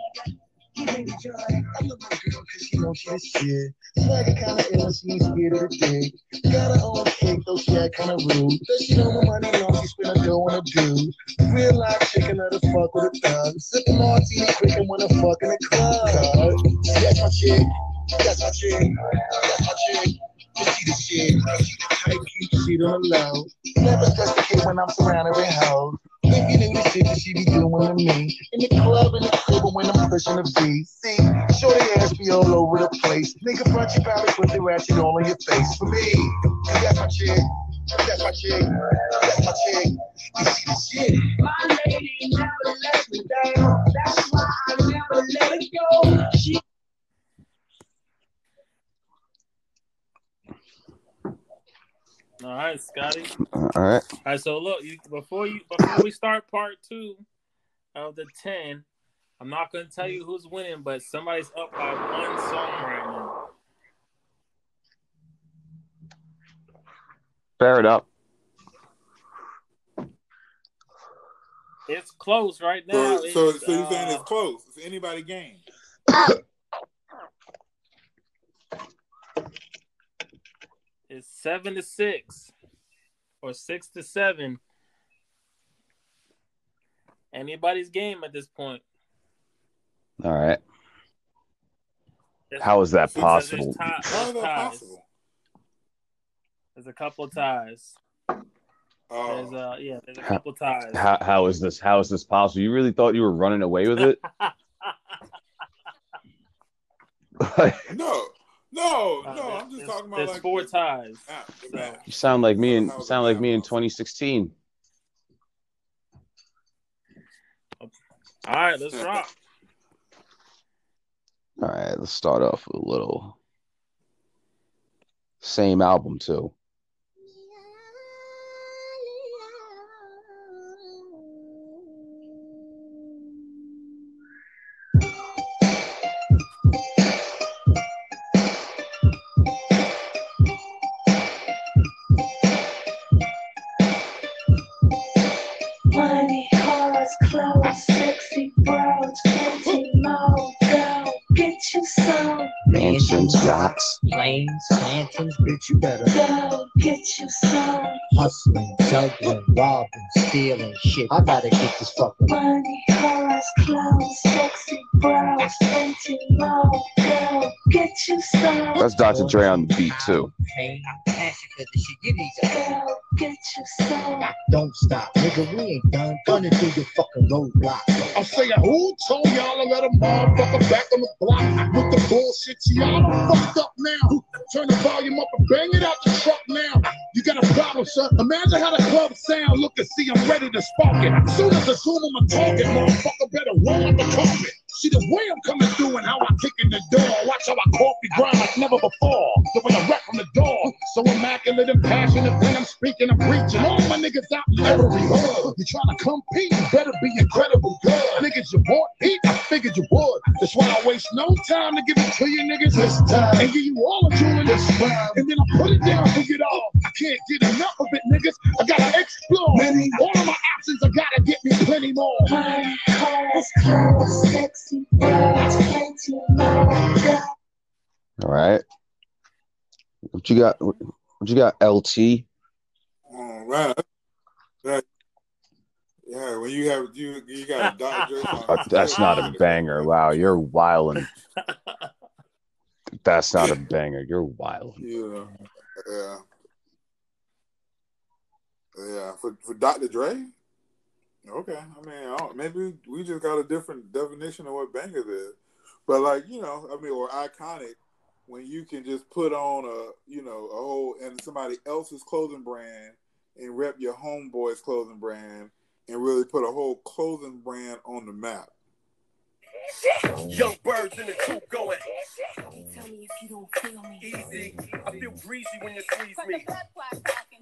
I love my girl cause she knows she the shit. Swagger kinda ill she ain't scared. Got her own cake though she act kinda rude. Does she money long she spend her dough on a dude? Real life chicken let fuck with a thug. Sipping martini quick and wanna fuck in the club. That's my chick. That's my chick. That's my chick. See the shit. She keep shit on the. Never stress the kid when I'm surrounded with hoes. You knew the shit that she be doing to me. In the club, in the crib, when I'm pushing the See, shorty ass be all over the place. Nigga front you probably put the ratchet all on your face For me, that's my chick. That's my chick. That's my chick. You see the shit My lady never let me down. That's why I never let it go. She All right, Scotty. All right. All right, so look, you, before you before we start part two of the ten, I'm not going to tell you who's winning, but somebody's up by one song right now. Fair it up. It's close right now. So, so, It's, so you're saying uh, it's close? It's anybody game? It's seven to six, or six to seven. Anybody's game at this point. All right. There's- How is that because there's possible? How is there's that possible? There's a couple ties. There's Oh, uh yeah, there's a couple ties. How, how is this? How is this possible? You really thought you were running away with it? no, No, Uh, no, I'm just talking about there's like four the ties. app, the So. You sound like me and How sound like me in 2016. all right, let's rock. All right, let's start off with a little same album too. Yachts. planes, bitch, you better Go get you some. hustling, juggling, robbing, stealing shit. I gotta get this fucking Money, cars, clothes, sexy bros, plenty more. Go get you some. That's Dr. Dre on the beat too. pain, passion for the shit. You need to get you some. don't stop, nigga. We ain't done. Gunning through your fucking roadblock. I'm saying, who told y'all to let a motherfucker back on the block with the bullshit? Y'all fucked up now. Turn the volume up and bang it out the truck now. You got a problem, sir? Imagine how the club sound. Look and see, I'm ready to spark it. Soon as I assume I'm a target, motherfucker better roll up the carpet. See the way I'm coming through and how I kick in the door. Watch how I coffee grind like never before. Doing a rap from the door. So immaculate and passionate when I'm speaking, I'm preaching. All my niggas out in every hood. You trying to compete, you better be incredible good. Niggas, you want heat? I figured you would. That's why I waste no time to give it to you niggas this time. And give you all a jewel in this time. And then I put it down for you all. I can't get enough of it, niggas. I gotta explore. All of my options, I gotta get me plenty more. Money, cars, clothes, sexy bros, plenty more. Go All right. What you got? What you got? LT. All right. That- yeah, when you have you you got a Dr. Uh, that's not a banger. Wow, you're wilding. That's not a banger. You're wilding. Yeah, yeah, yeah. For for Dr. Dre, okay. I mean, I maybe we just got a different definition of what bangers is. But like you know, I mean, or iconic when you can just put on a you know a whole and somebody else's clothing brand and rep your homeboy's clothing brand and really put a whole clothing brand on the map. Young birds in the coop going me if you don't feel me. easy. I feel breezy when you squeeze me.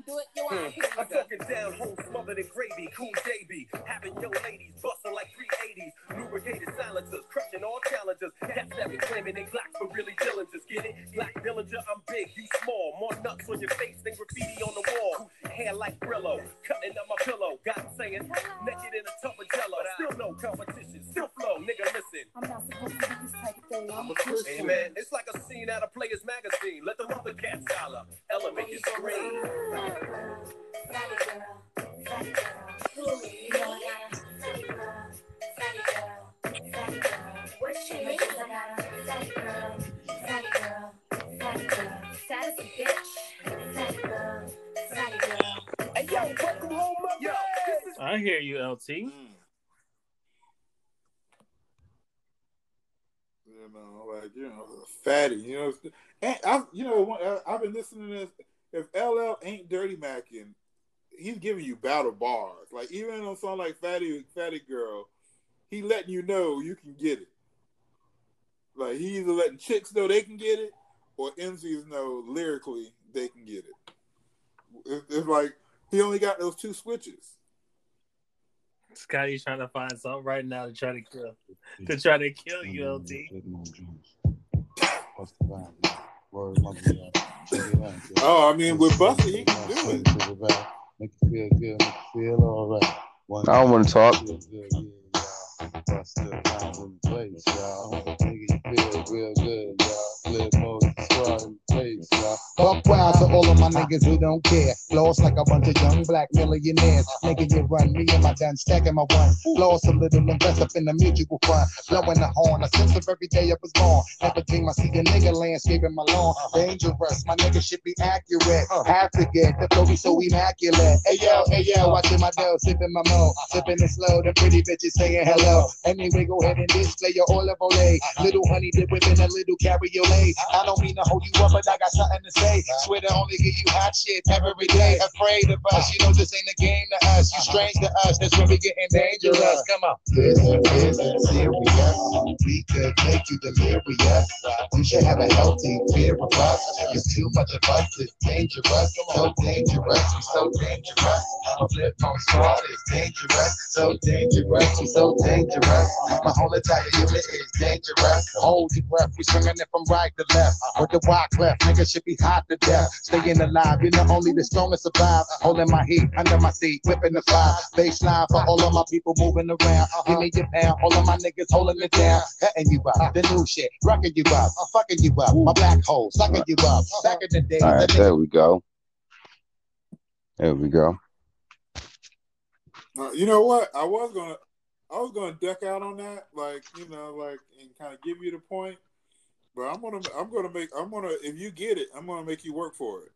Do it your. Hmm. I'm talking down home, smothered in gravy, cool JB. Having young ladies busting like 380s. Lubricated silencers, crushing all challengers. Cats that claiming they black, but really Dillingers. Get it? Black Dillinger, I'm big, you small. More nuts on your face than graffiti on the wall. Hair like Brillo, cutting up my pillow. Got saying, naked in a tub of jello. Still no competition, still flow, nigga, listen. I'm not supposed to do this type of thing. I'm a Hey man, it's like a scene out of Players Magazine. Let the other cats holler, elevate your screen. I hear you, LT. Mm. You uh, know, like you know, fatty. You know, and I, you know, I- uh, I've been listening to this. If LL ain't dirty macking, he's giving you battle bars. Like even on song like Fatty, Fatty Girl, he letting you know you can get it. Like he either letting chicks know they can get it, or MCs know lyrically they can get it. It's like he only got those two switches. Scotty's trying to find something right now to try to kill, to try to kill you, LT. Oh, I mean, with Busta, he can do it. Make you feel good, make you feel all right. One, I don't want to talk. feel good, yeah, y'all. Buster down in place, y'all. Nigga, you feel real good, y'all. Flip mode, squad yeah. Buck wild to all of my niggas who don't care. Lost like a bunch of young black millionaires. Nigga, you run me and my done stacking my one. Lost a little invest up in the mutual fund. Blowing the horn, a sense of every day I was born. Every time I see a nigga landscaping my lawn. Dangerous, my nigga should be accurate. Have to get the flow so immaculate. Hey yo, hey yo, watching my dough, sipping my mo. Sipping it slow, the pretty bitches saying hello. Anyway, go ahead and display your olive oil. Little honey dip within a little cabriolet. I don't mean to hold you up, but I got something to say. To only give you hot shit every day. Afraid of us, you know this ain't a game to us. You strange to us, that's when we getting dangerous. Come on. We could make you delirious. You should have a healthy fear of us. It's too much of us. It's dangerous. So dangerous. We so dangerous. A Flip on smart is dangerous. So dangerous. We so dangerous. My whole entire unit is dangerous. Hold your breath. We swinging it from right to left. With the wide cleft. Nigga should be hot to death. Staying alive. You know only the strongest survive. Holding my heat under my seat. Whipping the fire. Baseline for all of my people moving around. Give me your pound. All of my niggas holding it down. Cutting you up. The new shit. Rocking you up. Fucking you up. My black hole. Sucking you up. Back in the day. All right, there we go. There we go. Uh, you know what? I was gonna, I was gonna deck out on that, like you know, like and kind of give you the point. But I'm gonna, I'm gonna make, I'm gonna, if you get it, I'm gonna make you work for it.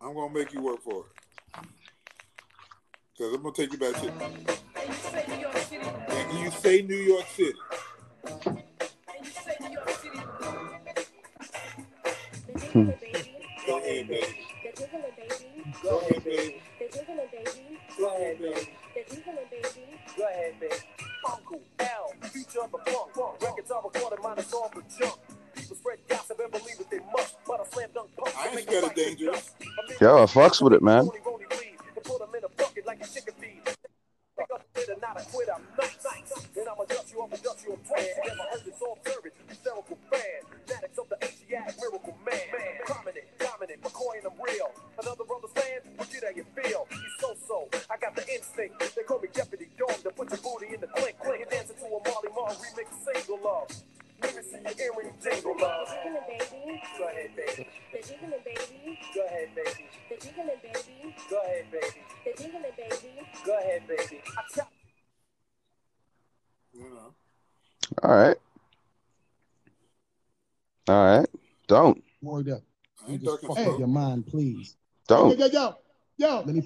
I'm gonna make you work for it. Cause I'm gonna take you back to. The. And you say New York City. And you say New York City. Hmm. Go ahead, baby. Go ahead, baby. Go ahead, baby. Go ahead, baby. Go ahead, baby. Uncle L, future of the minus all the junk. People spread gossip and believe that they must, but a slam dunk punk. I ain't scared of dangerous. Yo, I fucks with it, man.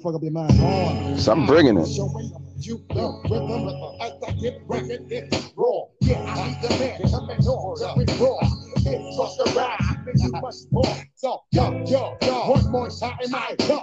Fuck up your mind. So I'm bringing it. You the rhythm as I get record, it's raw. Yeah, I need the man, no, it's raw. It's just a ride, make you much more. So, yo, yo, yo, one more time, I come, my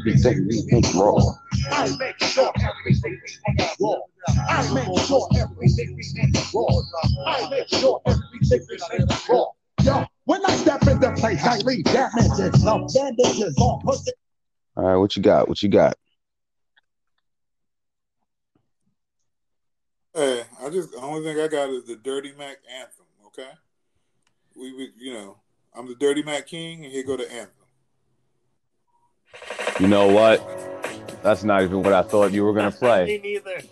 everything we think raw. I make sure everything we make raw. I make sure everything we make raw. I make sure everything we make raw. Yo, when I step in the place, I leave damages. No bandages on pussy. All right, what you got? What you got? Hey, I just the only thing I got is the Dirty Mac anthem. Okay, we, we you know I'm the Dirty Mac King, and here go the anthem. You know what? That's not even what I thought you were gonna play. Me play. neither.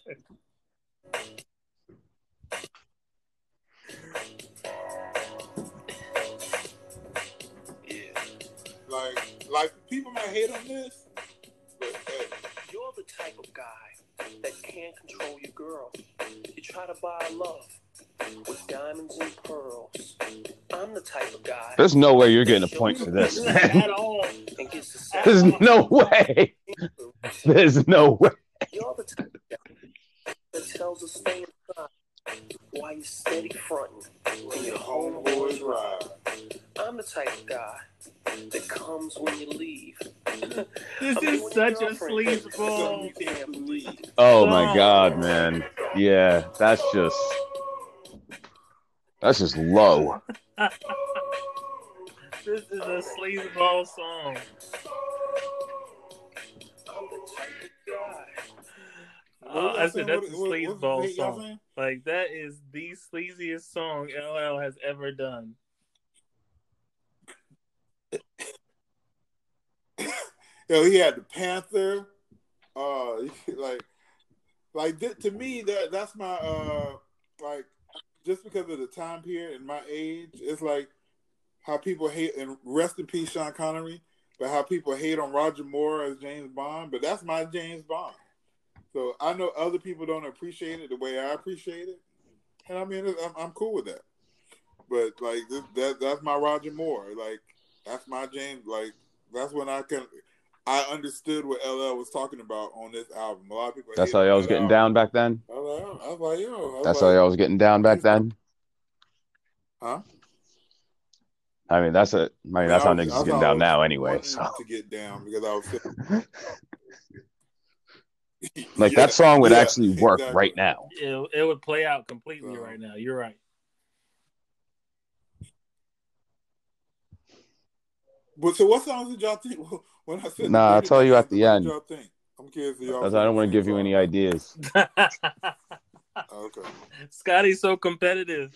Like, like people might hate on this, but hey, You're the type of guy that can't control your girl. You try to buy love with diamonds and pearls. I'm the type of guy There's no way you're getting a point for this. At all. There's no way. There's no way. You're the type that tells us stay inside you're steady fronting when your homeboys ride, I'm the type of guy that comes when you leave This is such a sleazeball. Oh my god, man. Yeah, that's just that's just low. This is a sleazeball song. Uh, I said that's a What- what- what's the sleazeball song. Like that is the sleaziest song LL has ever done. Yo, he had the Panther. Uh, like, like th- to me that that's my uh like just because of the time period and my age, it's like how people hate and rest in peace Sean Connery, but how people hate on Roger Moore as James Bond. But that's my James Bond. So I know other people don't appreciate it the way I appreciate it, and I mean I'm, I'm cool with that. But like this, that that's my Roger Moore. Like that's my James. Like that's when I can. I understood what LL was talking about on this album. A lot of people. That's how y'all was getting album. down back then. I was I was like, yo. Was That's like, how y'all was getting down back then. Huh? I mean, that's a. I mean, that's how niggas is getting down now, anyway. So, to get down because I was like Yeah, that song would yeah, actually work exactly. right now. It, it would play out completely Uh, right now. You're right. But so, what songs did y'all think when I said? Nah, I'll tell you at the end. Y'all think? I'm curious. Y'all Because I don't want to give you any ideas. Okay. Scotty's so competitive.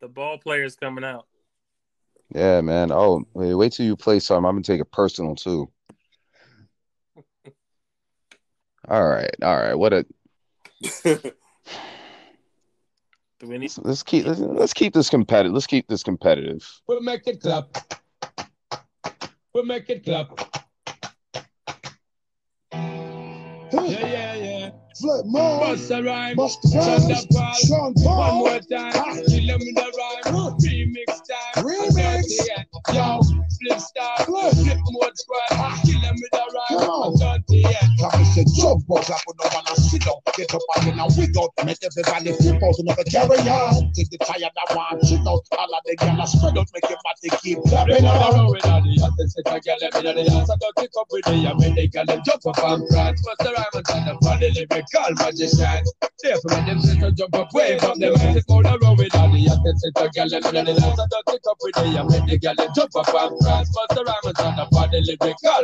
The ball player's coming out. Yeah, man. Oh, wait, wait till you play some. I'm gonna take it personal too. All right, all right. What a Do we need? let's keep let's, let's keep this competitive. Let's keep this competitive. We'll make it clap. We'll make it clap. Yeah, yeah, yeah. Flip more. Bust a rhyme. Bust the Thunder rhymes. Paul. One more time. Kill them with a rhyme. Remix time. Remix. Yeah. Yo, flip star. Flip. Flip mode squad. Kill them with a rhyme. Come on. And jump up, I don't wanna sit up. Get up and we go. Make everybody flip out and never carry on. Take the tire that one shit out. All of the gyal spread out, make your body keep clapping on the on. the hottest set of gyal them inna the. I don't up with the I make the gyal them jump up and prance. Bust the rhyme and turn up on the magician. Therefore, them sit and jump up, wave up them hands. Go the road with all the set of gyal them inna the. I don't up with the I make the gyal them jump up and prance. Bust the rhyme and turn up on the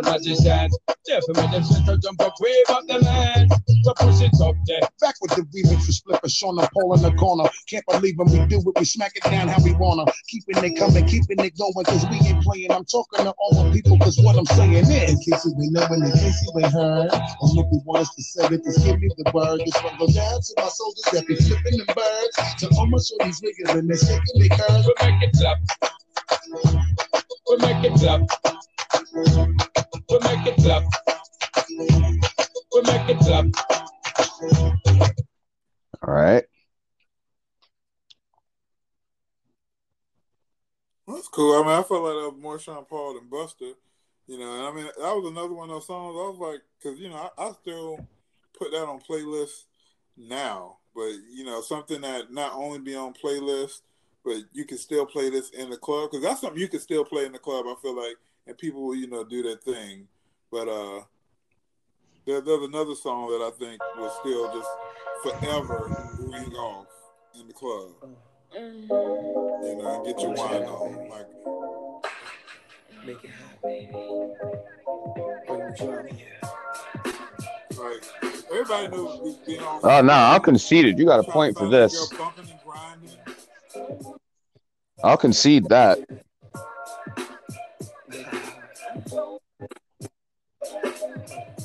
magician. Therefore, make them sit and jump up, wave up them hands. So push it up there. Back with the remix for Flipper, Sean and Paul in the corner. Can't believe when we do it, we smack it down how we wanna. Keeping it coming, keeping it going, cause we ain't playing. I'm talking to all the people, cause what I'm saying is. In case you ain't knowing, in case you ain't heard. And if you want us to say it, just give me the word. This one go down to my soldiers that be flipping them birds. To almost all my shorties niggas and they shaking their curves. We make it clap. We make it clap. We make it clap. We make it clap. All right. That's cool. I mean, I felt like that was more Sean Paul than Busta. You know, and I mean, that was another one of those songs. I was like, because you know, I, I still put that on playlists now, but you know, something that not only be on playlists, but you can still play this in the club because that's something you can still play in the club. I feel like, and people will, you know, do their thing. But uh, there, there's another song that I think will still just forever ring off in the club. You know, get your wine on. Like, Make it hot, baby. Bring the like everybody knows we being on. Oh no, I'll concede it. You got a point for this. Bumping and grinding. I'll concede that.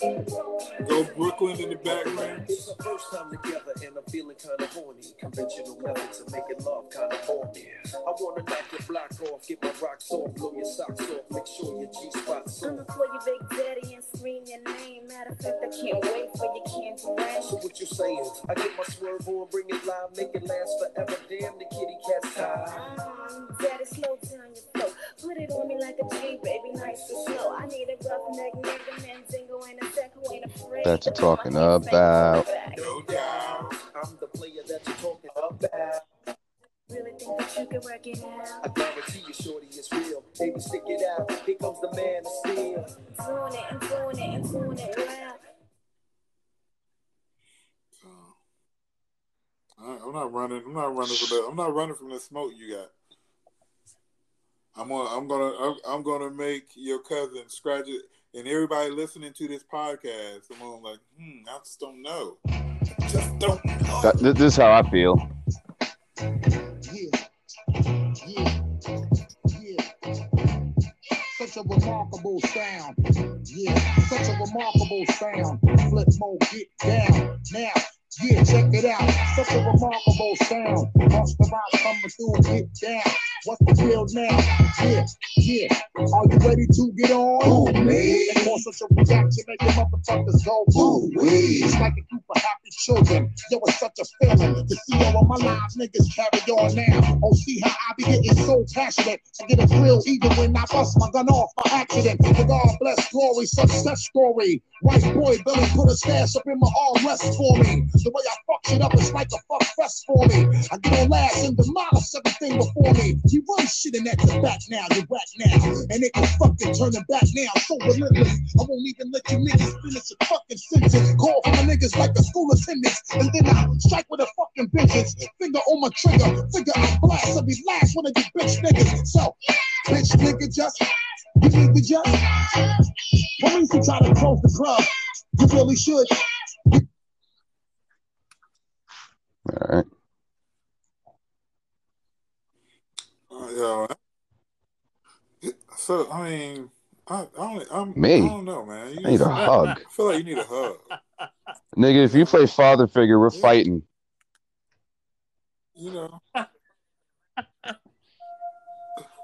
Go Brooklyn in the background. It's our first time together and I'm feeling kinda horny. Conventional methods of making love kinda horny. I wanna knock your block off, get my rocks off, blow your socks off, make sure your G spot's I'ma call you Big Daddy and scream your name. Matter of fact, I can't wait for your candy rain. So what you saying? I get my swerve on, bring it live, make it last forever. Damn, the kitty cat's tired. Um, Daddy, slow down your flow. Put it on me like a G, baby, nice and slow. I need a rough neck nigga, Mandingo ain't a sec who. That you're to put my talking about. back. No doubt. I'm the player that you're talking about. Really think that you can work it out? I guarantee you Baby, stick it out. Here comes the man of steel. Tune it and tune it and tune it well. Uh, all right, I'm not running. I'm not running from that. I'm not running from the smoke you got. I'm gonna. I'm gonna. I'm, I'm gonna make your cousin scratch it, and everybody listening to this podcast. I'm gonna like, hmm, I just don't know. Just don't know. That, this is how I feel. Yeah, yeah. Such a remarkable sound. Yeah, such a remarkable sound. Flip mode, get down. Now, yeah, check it out. Such a remarkable sound. Monster rock coming through, get down. What's the deal now? Yeah, yeah. Are you ready to get on? Ooh, me. And such a reaction, make your motherfuckers go ooh, wee. It's like a group of happy children. Yo, it's such a feeling to see all of my live niggas carry on now. Oh, see how I be getting so passionate. I get a thrill even when I bust my gun off by accident. The God bless glory, success story. White boy Billy put a stash up in my arm rest for me. The way I fuck shit up is like a fuck fest for me. I get on last and demolish everything before me. You run shit in that the back now, you back now. And it can fucking turn it back now. So relentless. I won't even let you niggas finish a fucking sentence. Call for my niggas like a school attendance. And then I strike with a fucking vengeance. Finger on my trigger. Figure I blast every last one of these bitch niggas. So, bitch nigga, just you need to just police who try to close the club. You really should. All right. Yo, so I mean, I, I don't. I'm, Me? I don't know, man. You I need a just- hug. I feel like you need a hug. Nigga, if you play father figure, we're fighting. You know.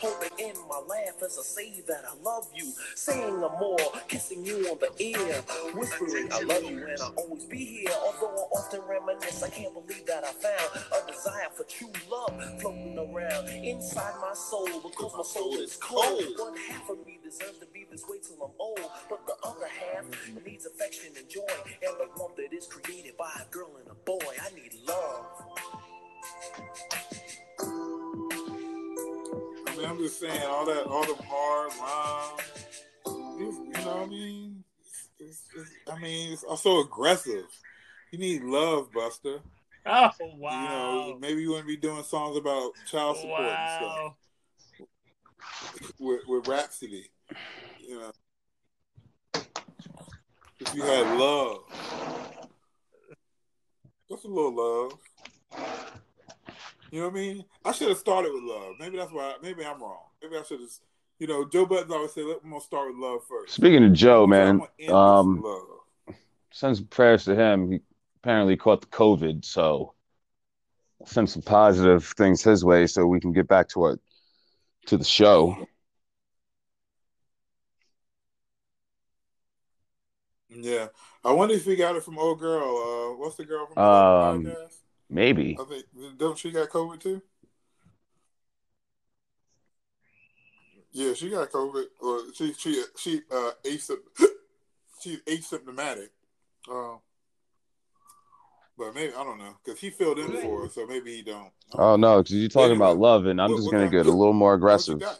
Holding in my laugh as I say that I love you. Saying I'm more, kissing you on the ear. Whispering I love you and I'll always be here. Although I often reminisce, I can't believe that I found a desire for true love floating around inside my soul. Because my soul is cold. One half of me deserves to be this way till I'm old. But the other half needs affection and joy. Just saying all that, all the hard lines. You, you know what I mean? It's, it's, I mean, it's also aggressive. You need love, Busta. Oh wow! You know, maybe you wouldn't be doing songs about child support and stuff with, with Rhapsody. You know, if you had love, just a little love. You know what I mean? I should have started with love. Maybe that's why. Maybe I'm wrong. Maybe I should have. You know, Joe Buttons always "Let me gonna start with love first. Speaking of Joe, man, um, send some prayers to him. He apparently caught the COVID, so send some positive things his way so we can get back to our to the show. Yeah, I wonder if he got it from old girl. Uh, what's the girl from the Um, podcast? Maybe. I think don't she got COVID too? Yeah, she got COVID. Or she she she uh asympt- she's asymptomatic. Um, but maybe I don't know because he filled in for her, so maybe he don't. Oh no, because you're talking about love, and I'm What- just gonna get a little more aggressive. got?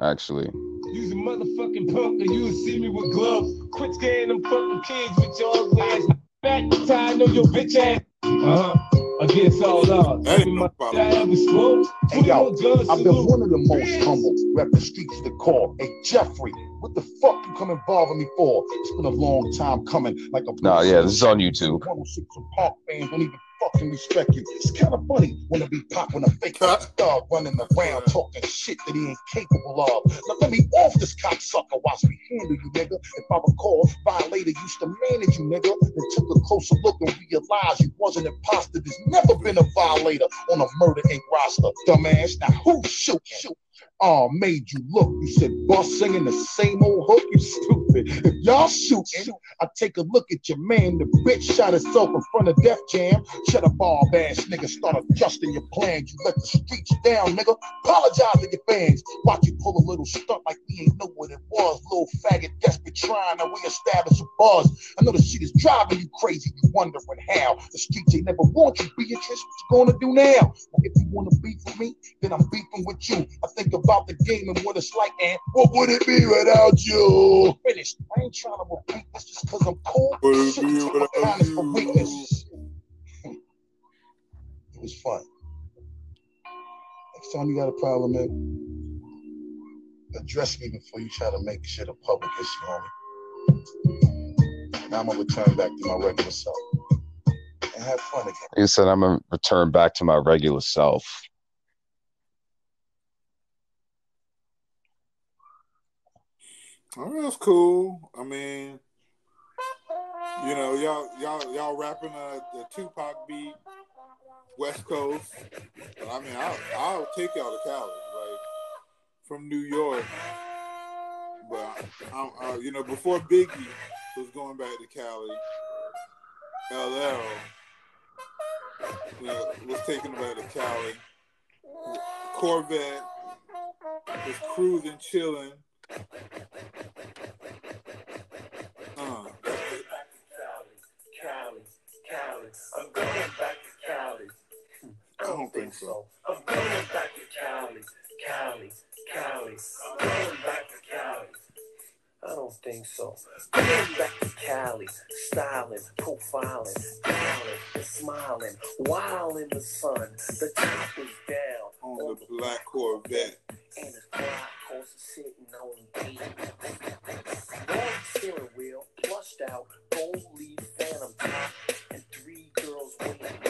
Actually, Use a motherfucking punk and you'll see me with gloves. Quit scaring them fucking kids with your ugly ass. Back the time on your bitch ass. Uh huh. Against all odds. Every month I ever spoke. Hey yo, I've been one of the most humble. Rep the streets to the core. Hey Jeffrey, what the fuck you come involving me for? It's been a long time coming. Like a no, yeah, this is on YouTube. 106 Park fans don't even fucking respect you. It's kind of funny when they be popping a fake star running around talking shit that he ain't capable of. Now let me off this cocksucker watch me handle you, nigga. If I recall, Violator used to manage you, nigga. Then took a closer look and realized you wasn't imposter. There's never been a violator on a Murder Inc roster. Dumbass. Now who shoot? Shoot. Oh, made you look. You said boss singing the same old hook. You stupid. If y'all shooting, I take a look at your man. The bitch shot himself in front of Def Jam. Shut up, all ass nigga. Start adjusting your plans. You let the streets down, nigga. Apologize to your fans. Watch you pull a little stunt like we ain't know what it was. Little faggot desperate trying to reestablish a buzz. I know the shit is driving you crazy. You wondering how. The streets ain't never want you, Beatrice. What you gonna do now? Well, If you wanna beef with me, then I'm beefing with you. I think about the game and what it's like, and what would it be without you? Finished. I ain't trying to repeat this just because I'm cool. Would it Shit, be take without kindness for you? weakness. It was fun. Next time you got a problem, man, address me before you try to make shit a public issue, homie. Now I'm gonna return back to my regular self and have fun again. You said, I'm going to return back to my regular self. Right, that's cool. I mean, you know, y'all y'all y'all rapping a the Tupac beat, West Coast. But I mean, I'll I'll take y'all to Cali, like from New York. But I'm, uh, you know, before Biggie was going back to Cali, LL you know, was taking back to Cali. Corvette was cruising, chilling. I don't think so. I'm going back to Cali, Cali, Cali. I'm going back to Cali. I don't think so. Going back to Cali, styling, profiling, styling, smiling, while in the sun. The top is down on the black Corvette. and the black horse is sitting on the gate. Long steering wheel, plushed out, gold leaf phantom top, and three girls waiting.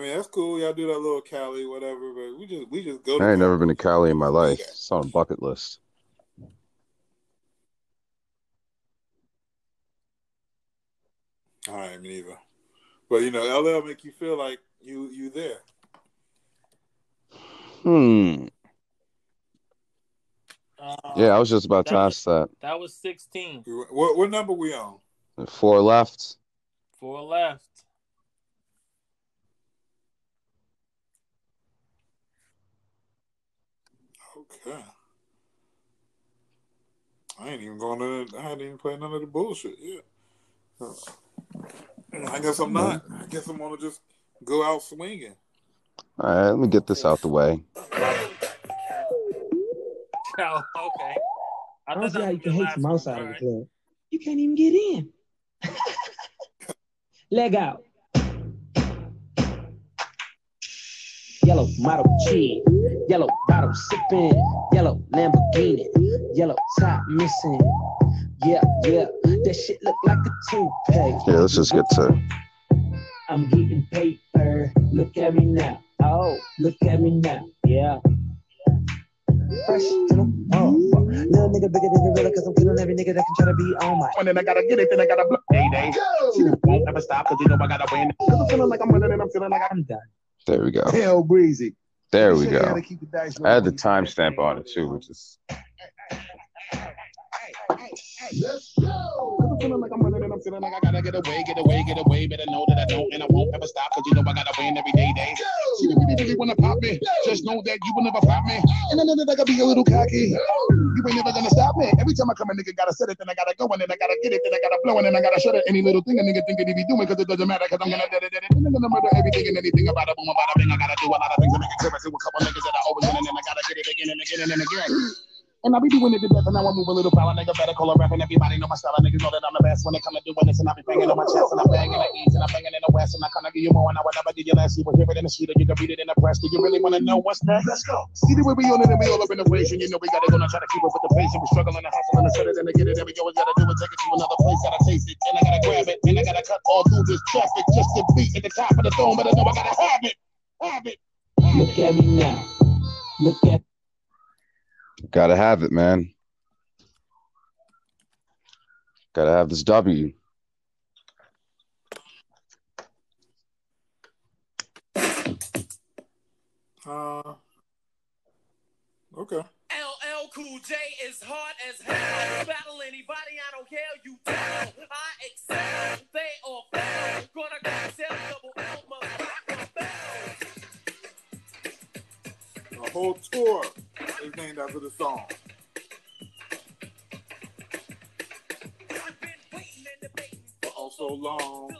Mean, that's cool. Y'all do that little Cali, whatever. But we just we just go. To I ain't never been to Cali in my life. It's on a bucket list. All right, me neither. But you know, LL make you feel like you you there. Hmm. Uh, Yeah, I was just about to that ask that. That was 16. What what number we on? Four left. Four left. Okay. I ain't even going to. I hadn't even played none of the bullshit yet. Uh, I guess I'm not. I guess I'm gonna just go out swinging. All right, let me get this out the way. Oh, okay. I thought don't see how you can your hate from one. outside of the club. You can't even get in. Leg out. Yellow model cheese, yellow bottle sipping, yellow Lamborghini, yellow top missing. Yeah, yeah, that shit look like a toupee. Yeah, let's just get to I'm getting paper. Look at me now. Oh, look at me now. Yeah. Fresh to the oh, little nigga bigger than gorilla, cause I'm killing every nigga that can try to be on my. And then I gotta get it, then I gotta block. Day day. She won't ever stop, cause you know I gotta win. Cause I'm feeling like I'm winning and I'm feeling like I'm done. There we go. Hell breezy. There we go. the I had the rolling. timestamp on it too, which is Let's go. Feeling like I'm winning and I'm feeling like I gotta get away, get away, get away. Better know that I don't and I won't ever stop, cause you know I gotta win every day, day. She really, really wanna pop me. Just know that you will never flop me. And I know that I gotta be a little cocky. You ain't never gonna stop me. Every time I come, a nigga gotta set it, then I gotta go, and then I gotta get it, then I gotta blow, and then I gotta shut it. Any little thing a nigga think that he be doing, cause it doesn't matter, cause I'm gonna da da da da. I'm gonna murder everything and anything about it, boom, about a bing. I gotta do a lot of things to make it clear to a couple niggas that I always win, and then I gotta get it again and again and again. And I be doing it to death, and now I move a little foul. Nigga better call a rap, and everybody know my style. And niggas know that I'm the best when it come to doing this. And I be banging on my chest, and I'm banging the east, and I'm banging in the west. West, and I kinda give you more, and I will never give you less. You will hear it in the street, or you can read it in the press. Do you really wanna know what's next? Let's go. See the way we on it, and we all up in the place, and you know we gotta go and try to keep up with the pace, and we struggling to hustle and to set it and to get it, and we always gotta do it, take it to another place, gotta taste it, and I gotta grab it, and I gotta cut all through this traffic just to be at the top of the dome, but I know I gotta have it, have it. Look at me now. Look at Gotta have it, man. Gotta have this W. Uh, okay. LL Cool J is hard as hell. Battle anybody, I don't care. You tell. I excel. They all fail. Gonna go sell double L must rock the. The whole tour is named after the song. For all so long.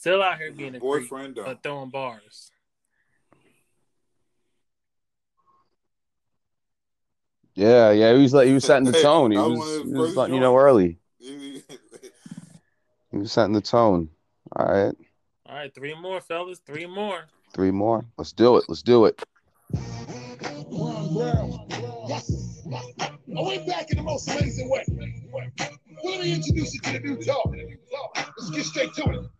Still, still out here being a creep, Boyfriend don't. but throwing bars. Yeah, yeah. He was like he was setting the tone. He was was, one of his he was letting you know early. He was setting the tone. All right, All right, three more, fellas. Three more. three more. Let's do it. Let's do it. Ron Brown. Yes. I went back in the most amazing way. Let me introduce you to the new talk. Let's get straight to it.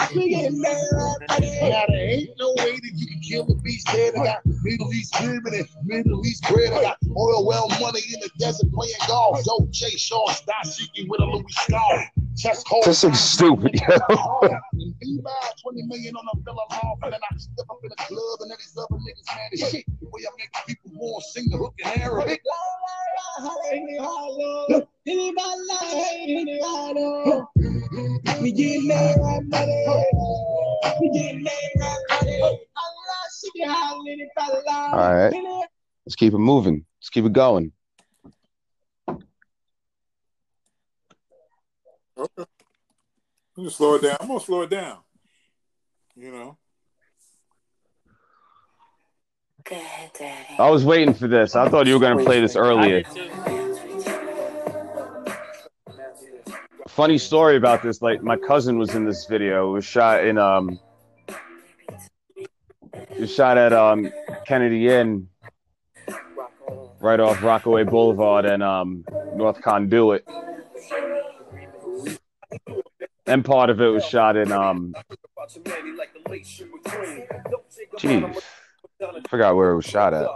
Now there ain't no way that you can kill a beast dead. I got Middle East women and Middle East bread. I got oil well money in the desert playing golf. Dope J Shaw, Dashiki with a Louis Scar. Chest cold. This is stupid, yo. In Dubai, 20 million on a villa loft, and then I step up in the club and then these other niggas mad as shit. The way I make people want to sing the hook in Arabic. We get mad right. We get mad right money. Allah, she get hollering if All right. Let's keep it moving. Let's keep it going. Okay. I'm gonna slow it down. I'm gonna slow it down. You know. Go ahead, Daddy. I was waiting for this. I thought you were gonna play this earlier. Funny story about this. Like my cousin was in this video. It was shot in um. It was shot at um Kennedy Inn, right off Rockaway Boulevard and um North Conduit. And part of it was shot in um. Jeez, I forgot where it was shot at.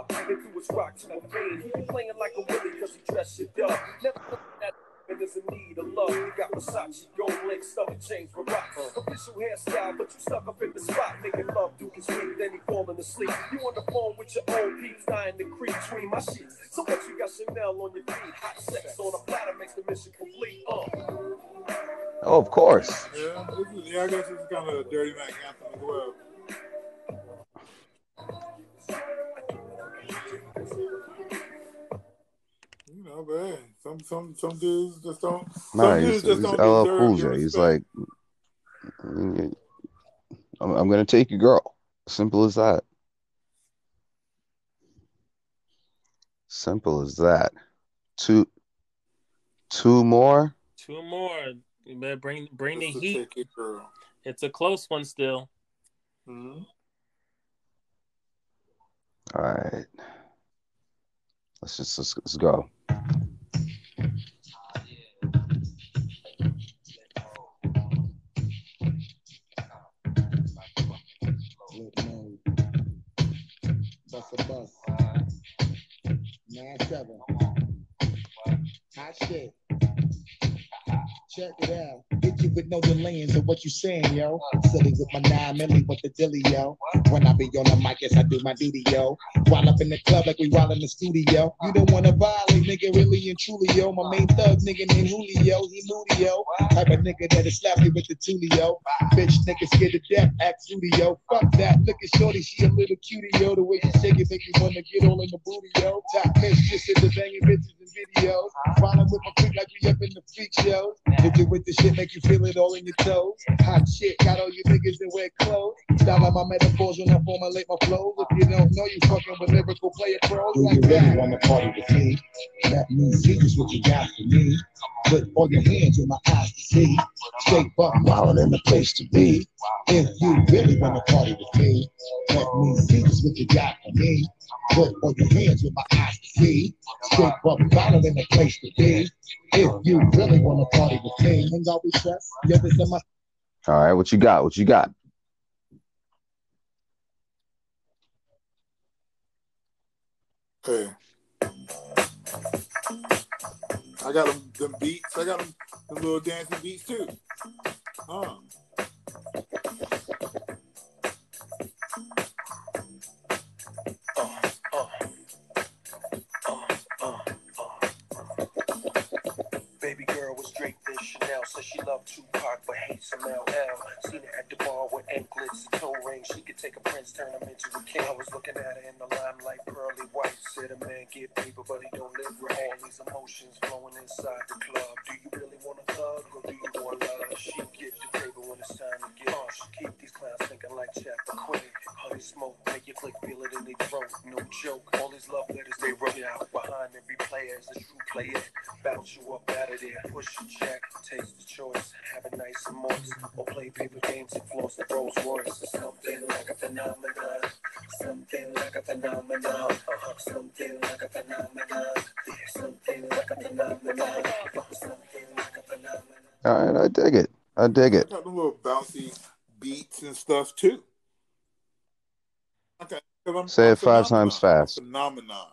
There's a need of love. You got Versace, gold link, stomach chains with rocks. Official hairstyle, but you stuck up in the spot, making love, Duke is sweet, then he falling asleep. You on the phone with your own peeps, dying to creep between my sheets. So what you got Chanel on your feet? Hot sex on a platter makes the mission complete. Uh. Oh, of course. Yeah, is, yeah. I guess it's kind of a dirty Mac anthem as well. You know, but hey, some some some dudes just don't. Some Nah, he's, just he's don't LL Cool J. He's like, I'm, I'm gonna take your girl. Simple as that. Simple as that. Two, two more. Two more. You better bring bring the Just to heat. take your girl. It's a close one still. Mhm. All right. Let's just let's, let's go. Bus. Nine seven. Hot shit. Check it out. Hit you with no delaying of what you saying, yo. Silly with my nine milli with the dilly, yo. When I be on the mic, yes, I do my duty, yo. While up in the club like we while in the studio. You don't wanna violate, nigga, really and truly, yo. My main thug, nigga named Julio, he moody, yo. Type of nigga that'll slap you with the tulio. Bitch, nigga scared to death, act fruity, yo. Fuck that, look at shorty, she a little cutie, yo. The way she shake it make you wanna get all in the booty, yo. Top just in the banging bitches and videos. Riding with my freak like we up in the freak shows. Hit you with the shit, make you feel it all in your toes. Hot shit, got all you niggas in wet clothes. Style my metaphors when I formulate my flows. If you don't know, you fucking with lyrical player pros Do like you really wanna party with me? That means see just what you got for me. Put all your hands in my eyes to see. Straight buck wild in the place to be. If you really wanna party with me, that means see just what you got for me. Put all your hands in my eyes to see. Straight buck wild in the place to be. If you really wanna party with me, hang out with us. Yeah, this is my All right, what you got? What you got? Hey. I got them, them beats. I got them, them little dancing beats too. Uh. Said she loved Tupac but hates some LL. Seen her at the bar with anklets and toe rings. She could take a prince, turn him into a king. I was looking at her in the limelight, pearly white. Said a man get paper, but he don't live with all these emotions flowing inside the club. I dig it. got them little bouncy beats and stuff too. Okay. Say it five times phenomenon. fast. Phenomenon.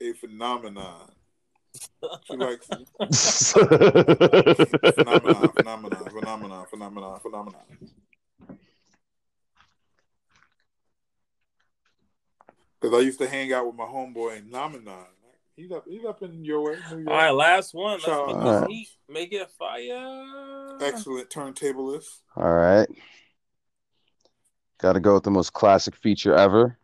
A phenomenon. She likes phenomenon, phenomenon, phenomenon, phenomenon, phenomenon. Because I used to hang out with my homeboy Nomenon. He's up, he's up in your way, New York. All right, last one. Let's Shout make out. this Alright. heat. Make it fire. Excellent turntablist. All right. Got to go with the most classic feature ever.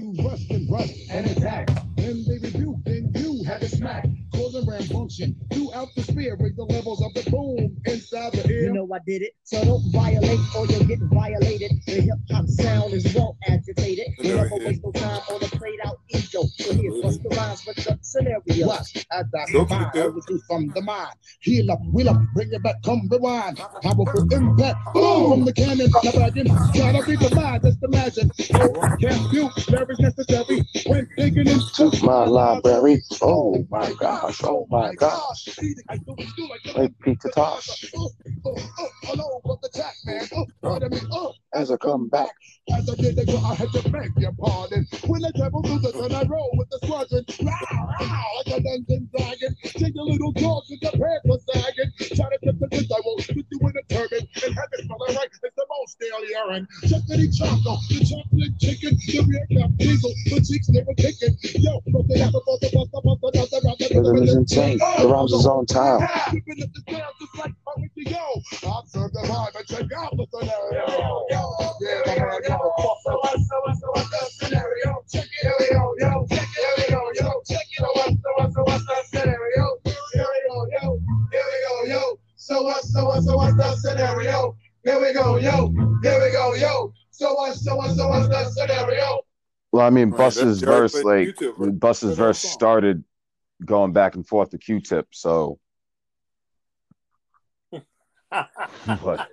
You rust and rust and attack. Then they rebuke, then you had to smack. Causing rambunctious throughout the sphere. Raise the levels of the boom inside the ear. You know I did it, so don't violate or you'll get violated. The hip hop sound is well agitated. We Never never waste no time on the played out ego. So here's what's the rhymes with the scenario. Watch as I Go to combine dip. everything from the mind. Heal up, wheel up, bring it back, come rewind. Powerful impact, boom from the cannon. Now bragging, gotta be the mind, just imagine. Oh, can't do, there is necessary when digging into my library. Oh my gosh, oh my gosh. Like Peter Tosh the as I come back. As I did, I had to beg your pardon. When I travel through the sun, I roll with the squadron. Row, like a dungeon dragon. Take a little dog with the pants are sagging. Try to tip the dick, I won't spit you in a turban. And have it smell right, it's the most stale urine. Chocolatey choco, the chocolate chicken, the real cap diesel, the cheeks were kicking. Yo, but they have a bust, a bust, Rhythm is insane. Oh, the rhymes is on time. Whipping up the sound just like how we can go. I'll serve the vibe and check out the scenario. Yeah, my man, yo. So what, so what, so what's the scenario? Here we go, yo. Here we go, yo. So what, so what, so what's the scenario? So what's. So what's the? Well, I mean, Right, that's Bus's Jared verse, like YouTube, right? Bus's Play that verse song. started going back and forth to Q-Tip. So, but.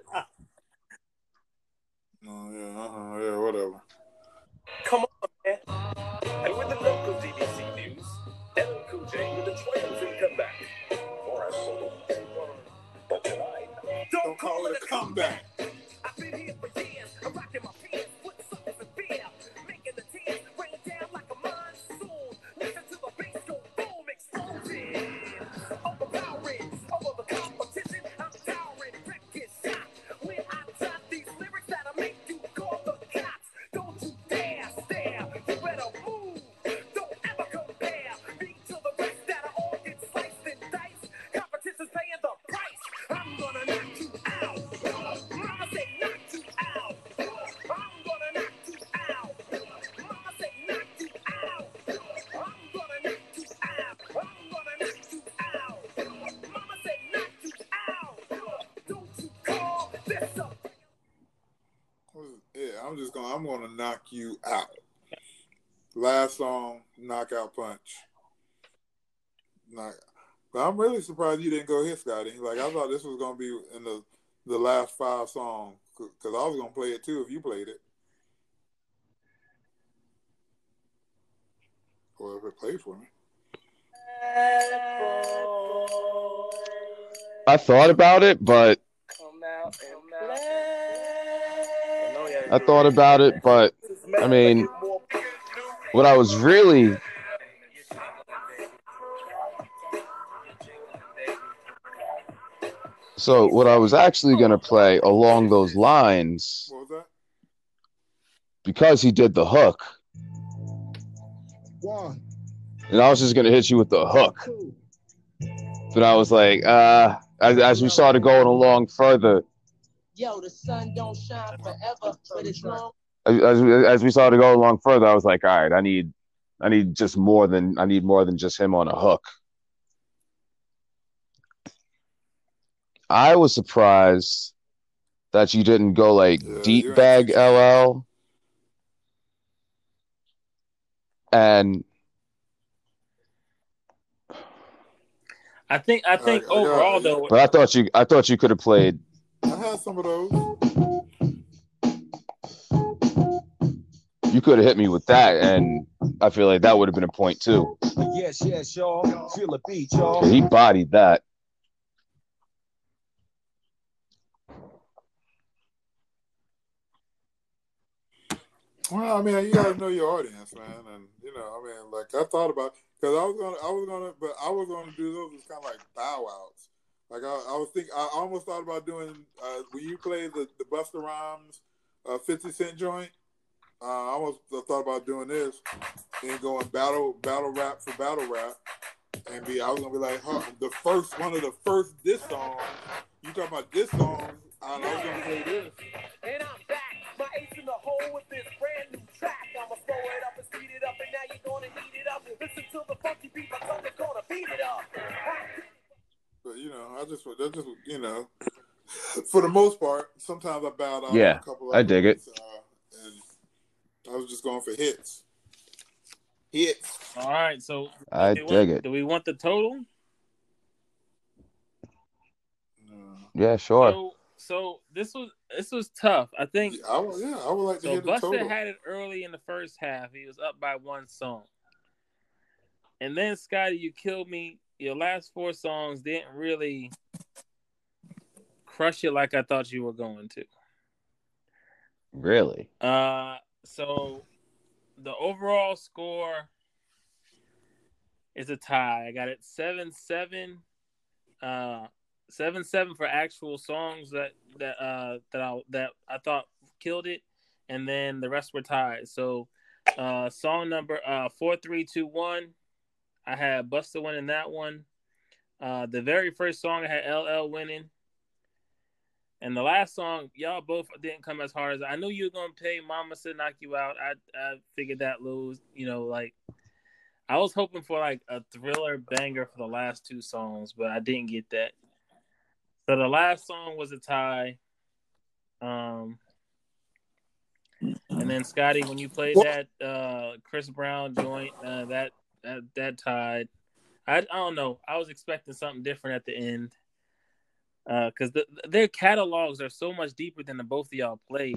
Oh, yeah, uh-huh, yeah, whatever. Come on, man. And with the local DBC news, L. Cool J with the twins and come back. For but tonight, don't, call, it a comeback. comeback. I've been here for years. I'm rocking my you out. Last song, knockout punch. Knock. But I'm really surprised you didn't go hit, Scotty. Like I thought this was gonna be in the the last five songs because I was gonna play it too if you played it, or if it played for me. I thought about it, but I thought about it, but I mean, what I was really so what I was actually gonna play along those lines What was that? because he did the hook, and I was just gonna hit you with the hook. But I was like, uh, as, as we started going along further, Yo, the sun don't shine forever, but it's long. As, as we- as we started to go along further, I was like, all right, I need, I need just more than I need more than just him on a hook. I was surprised that you didn't go like deep bag LL and I think I think I- I got- overall though, but I thought you I thought you could have played I had some of those. You could have hit me with that and I feel like that would have been a point too. Yes, yes, y'all. Feel the beat, y'all. He bodied that. Well, I mean, you gotta know your audience, man, and you know, I mean, like I thought about because I was gonna, I was gonna, but I was gonna do those as kind of like bow outs. Like I, I was thinking, I almost thought about doing uh, when you play the the Busta Rhymes, uh, Fifty Cent joint. Uh, I almost thought about doing this and going battle battle rap for battle rap, and be I was gonna be like, huh, the first one of the first this song. You talking about this song? And I was gonna play this. And I'm back, my ace in the hole with this brand new track. I'ma slow it up and speed it up, and now you're gonna heat it up. Listen to the funky beat, my tongue is gonna beat it up. But you know, I just that just you know, for the most part, sometimes I bowed out. Yeah, a couple I of dig it. Uh, and I was just going for hits. Hits. all right. So I dig want- it. Do we want the total? Yeah, sure. So, so this was this was tough. I think. I would, yeah, I would like to so hear the Busta total. had it early in the first half. He was up by one song, and then Scotty, you killed me. Your last four songs didn't really crush it like I thought you were going to. Really? Uh, so the overall score is a tie. I got it seven seven, uh, seven seven for actual songs that that uh that I that I thought killed it, and then the rest were tied. So, uh, song number uh four three two one, I had Busta winning that one. Uh, the very first song I had LL winning. And the last song, y'all both didn't come as hard as I knew you were gonna play Mama Said Knock You Out. I I figured that lose, you know, like I was hoping for like a thriller banger for the last two songs, but I didn't get that. So the last song was a tie. Um and then Scotty, when you played that uh Chris Brown joint, uh, that that that tied. I, I don't know. I was expecting something different at the end because uh, the, their catalogs are so much deeper than the both of y'all play.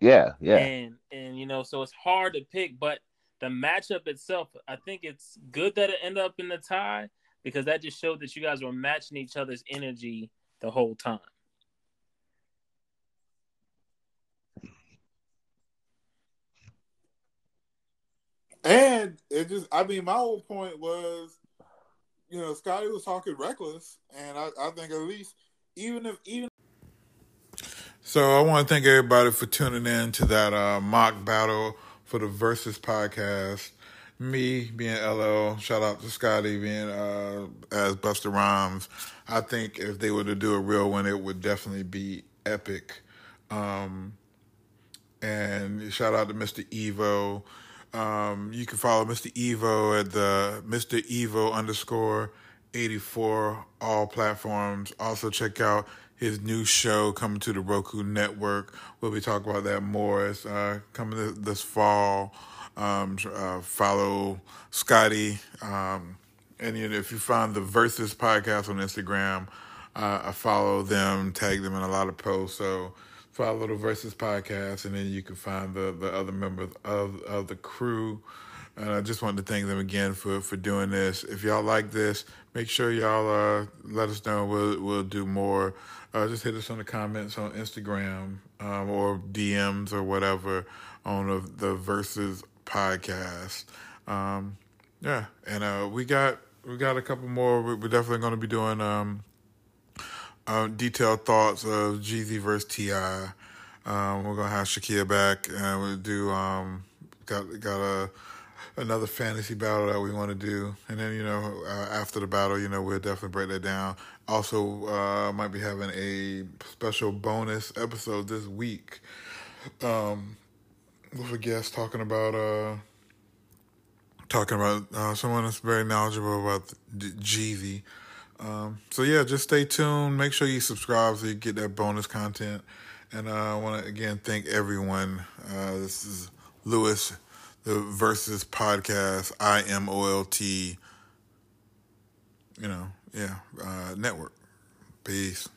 Yeah, yeah. And and you know, so it's hard to pick, but the matchup itself, I think it's good that it ended up in the tie because that just showed that you guys were matching each other's energy the whole time. And it just, I mean, my whole point was you know, Scotty was talking reckless, and I, I think at least, even if, even. So I want to thank everybody for tuning in to that uh, mock battle for the Verzuz podcast. Me being LL, shout out to Scotty being uh, as Busta Rhymes. I think if they were to do a real one, it would definitely be epic. Um, and shout out to Mr. Evo. Um, you can follow Mr. Evo at the Mr. Evo underscore 84, all platforms. Also, check out his new show coming to the Roku network. We'll be talking about that more. It's uh, coming this, fall. Um, uh, follow Scotty. Um, and you know, if you find the Verzuz podcast on Instagram, uh, I follow them, tag them in a lot of posts. So follow the Verzuz podcast, and then you can find the, the other members of, of the crew. And I just wanted to thank them again for, for doing this. If y'all like this, make sure y'all uh, let us know. We'll we'll do more. Uh, just hit us on the comments on Instagram um, or DMs or whatever on the, the Verzuz podcast. Um, yeah, and uh, we got we got a couple more. We're definitely going to be doing um, uh, detailed thoughts of Jeezy versus Ti. Um, we're gonna have Shakia back, and we'll do um, got got a another fantasy battle that we want to do, and then you know uh, after the battle, you know we'll definitely break that down. Also, uh, might be having a special bonus episode this week um, with a guest talking about uh, talking about uh, someone that's very knowledgeable about Jeezy. Um, so yeah, just stay tuned. Make sure you subscribe so you get that bonus content. And uh, I want to again thank everyone. Uh, this is Louis, the Verzuz Podcast, I M O L T. You know, yeah, uh, network. Peace.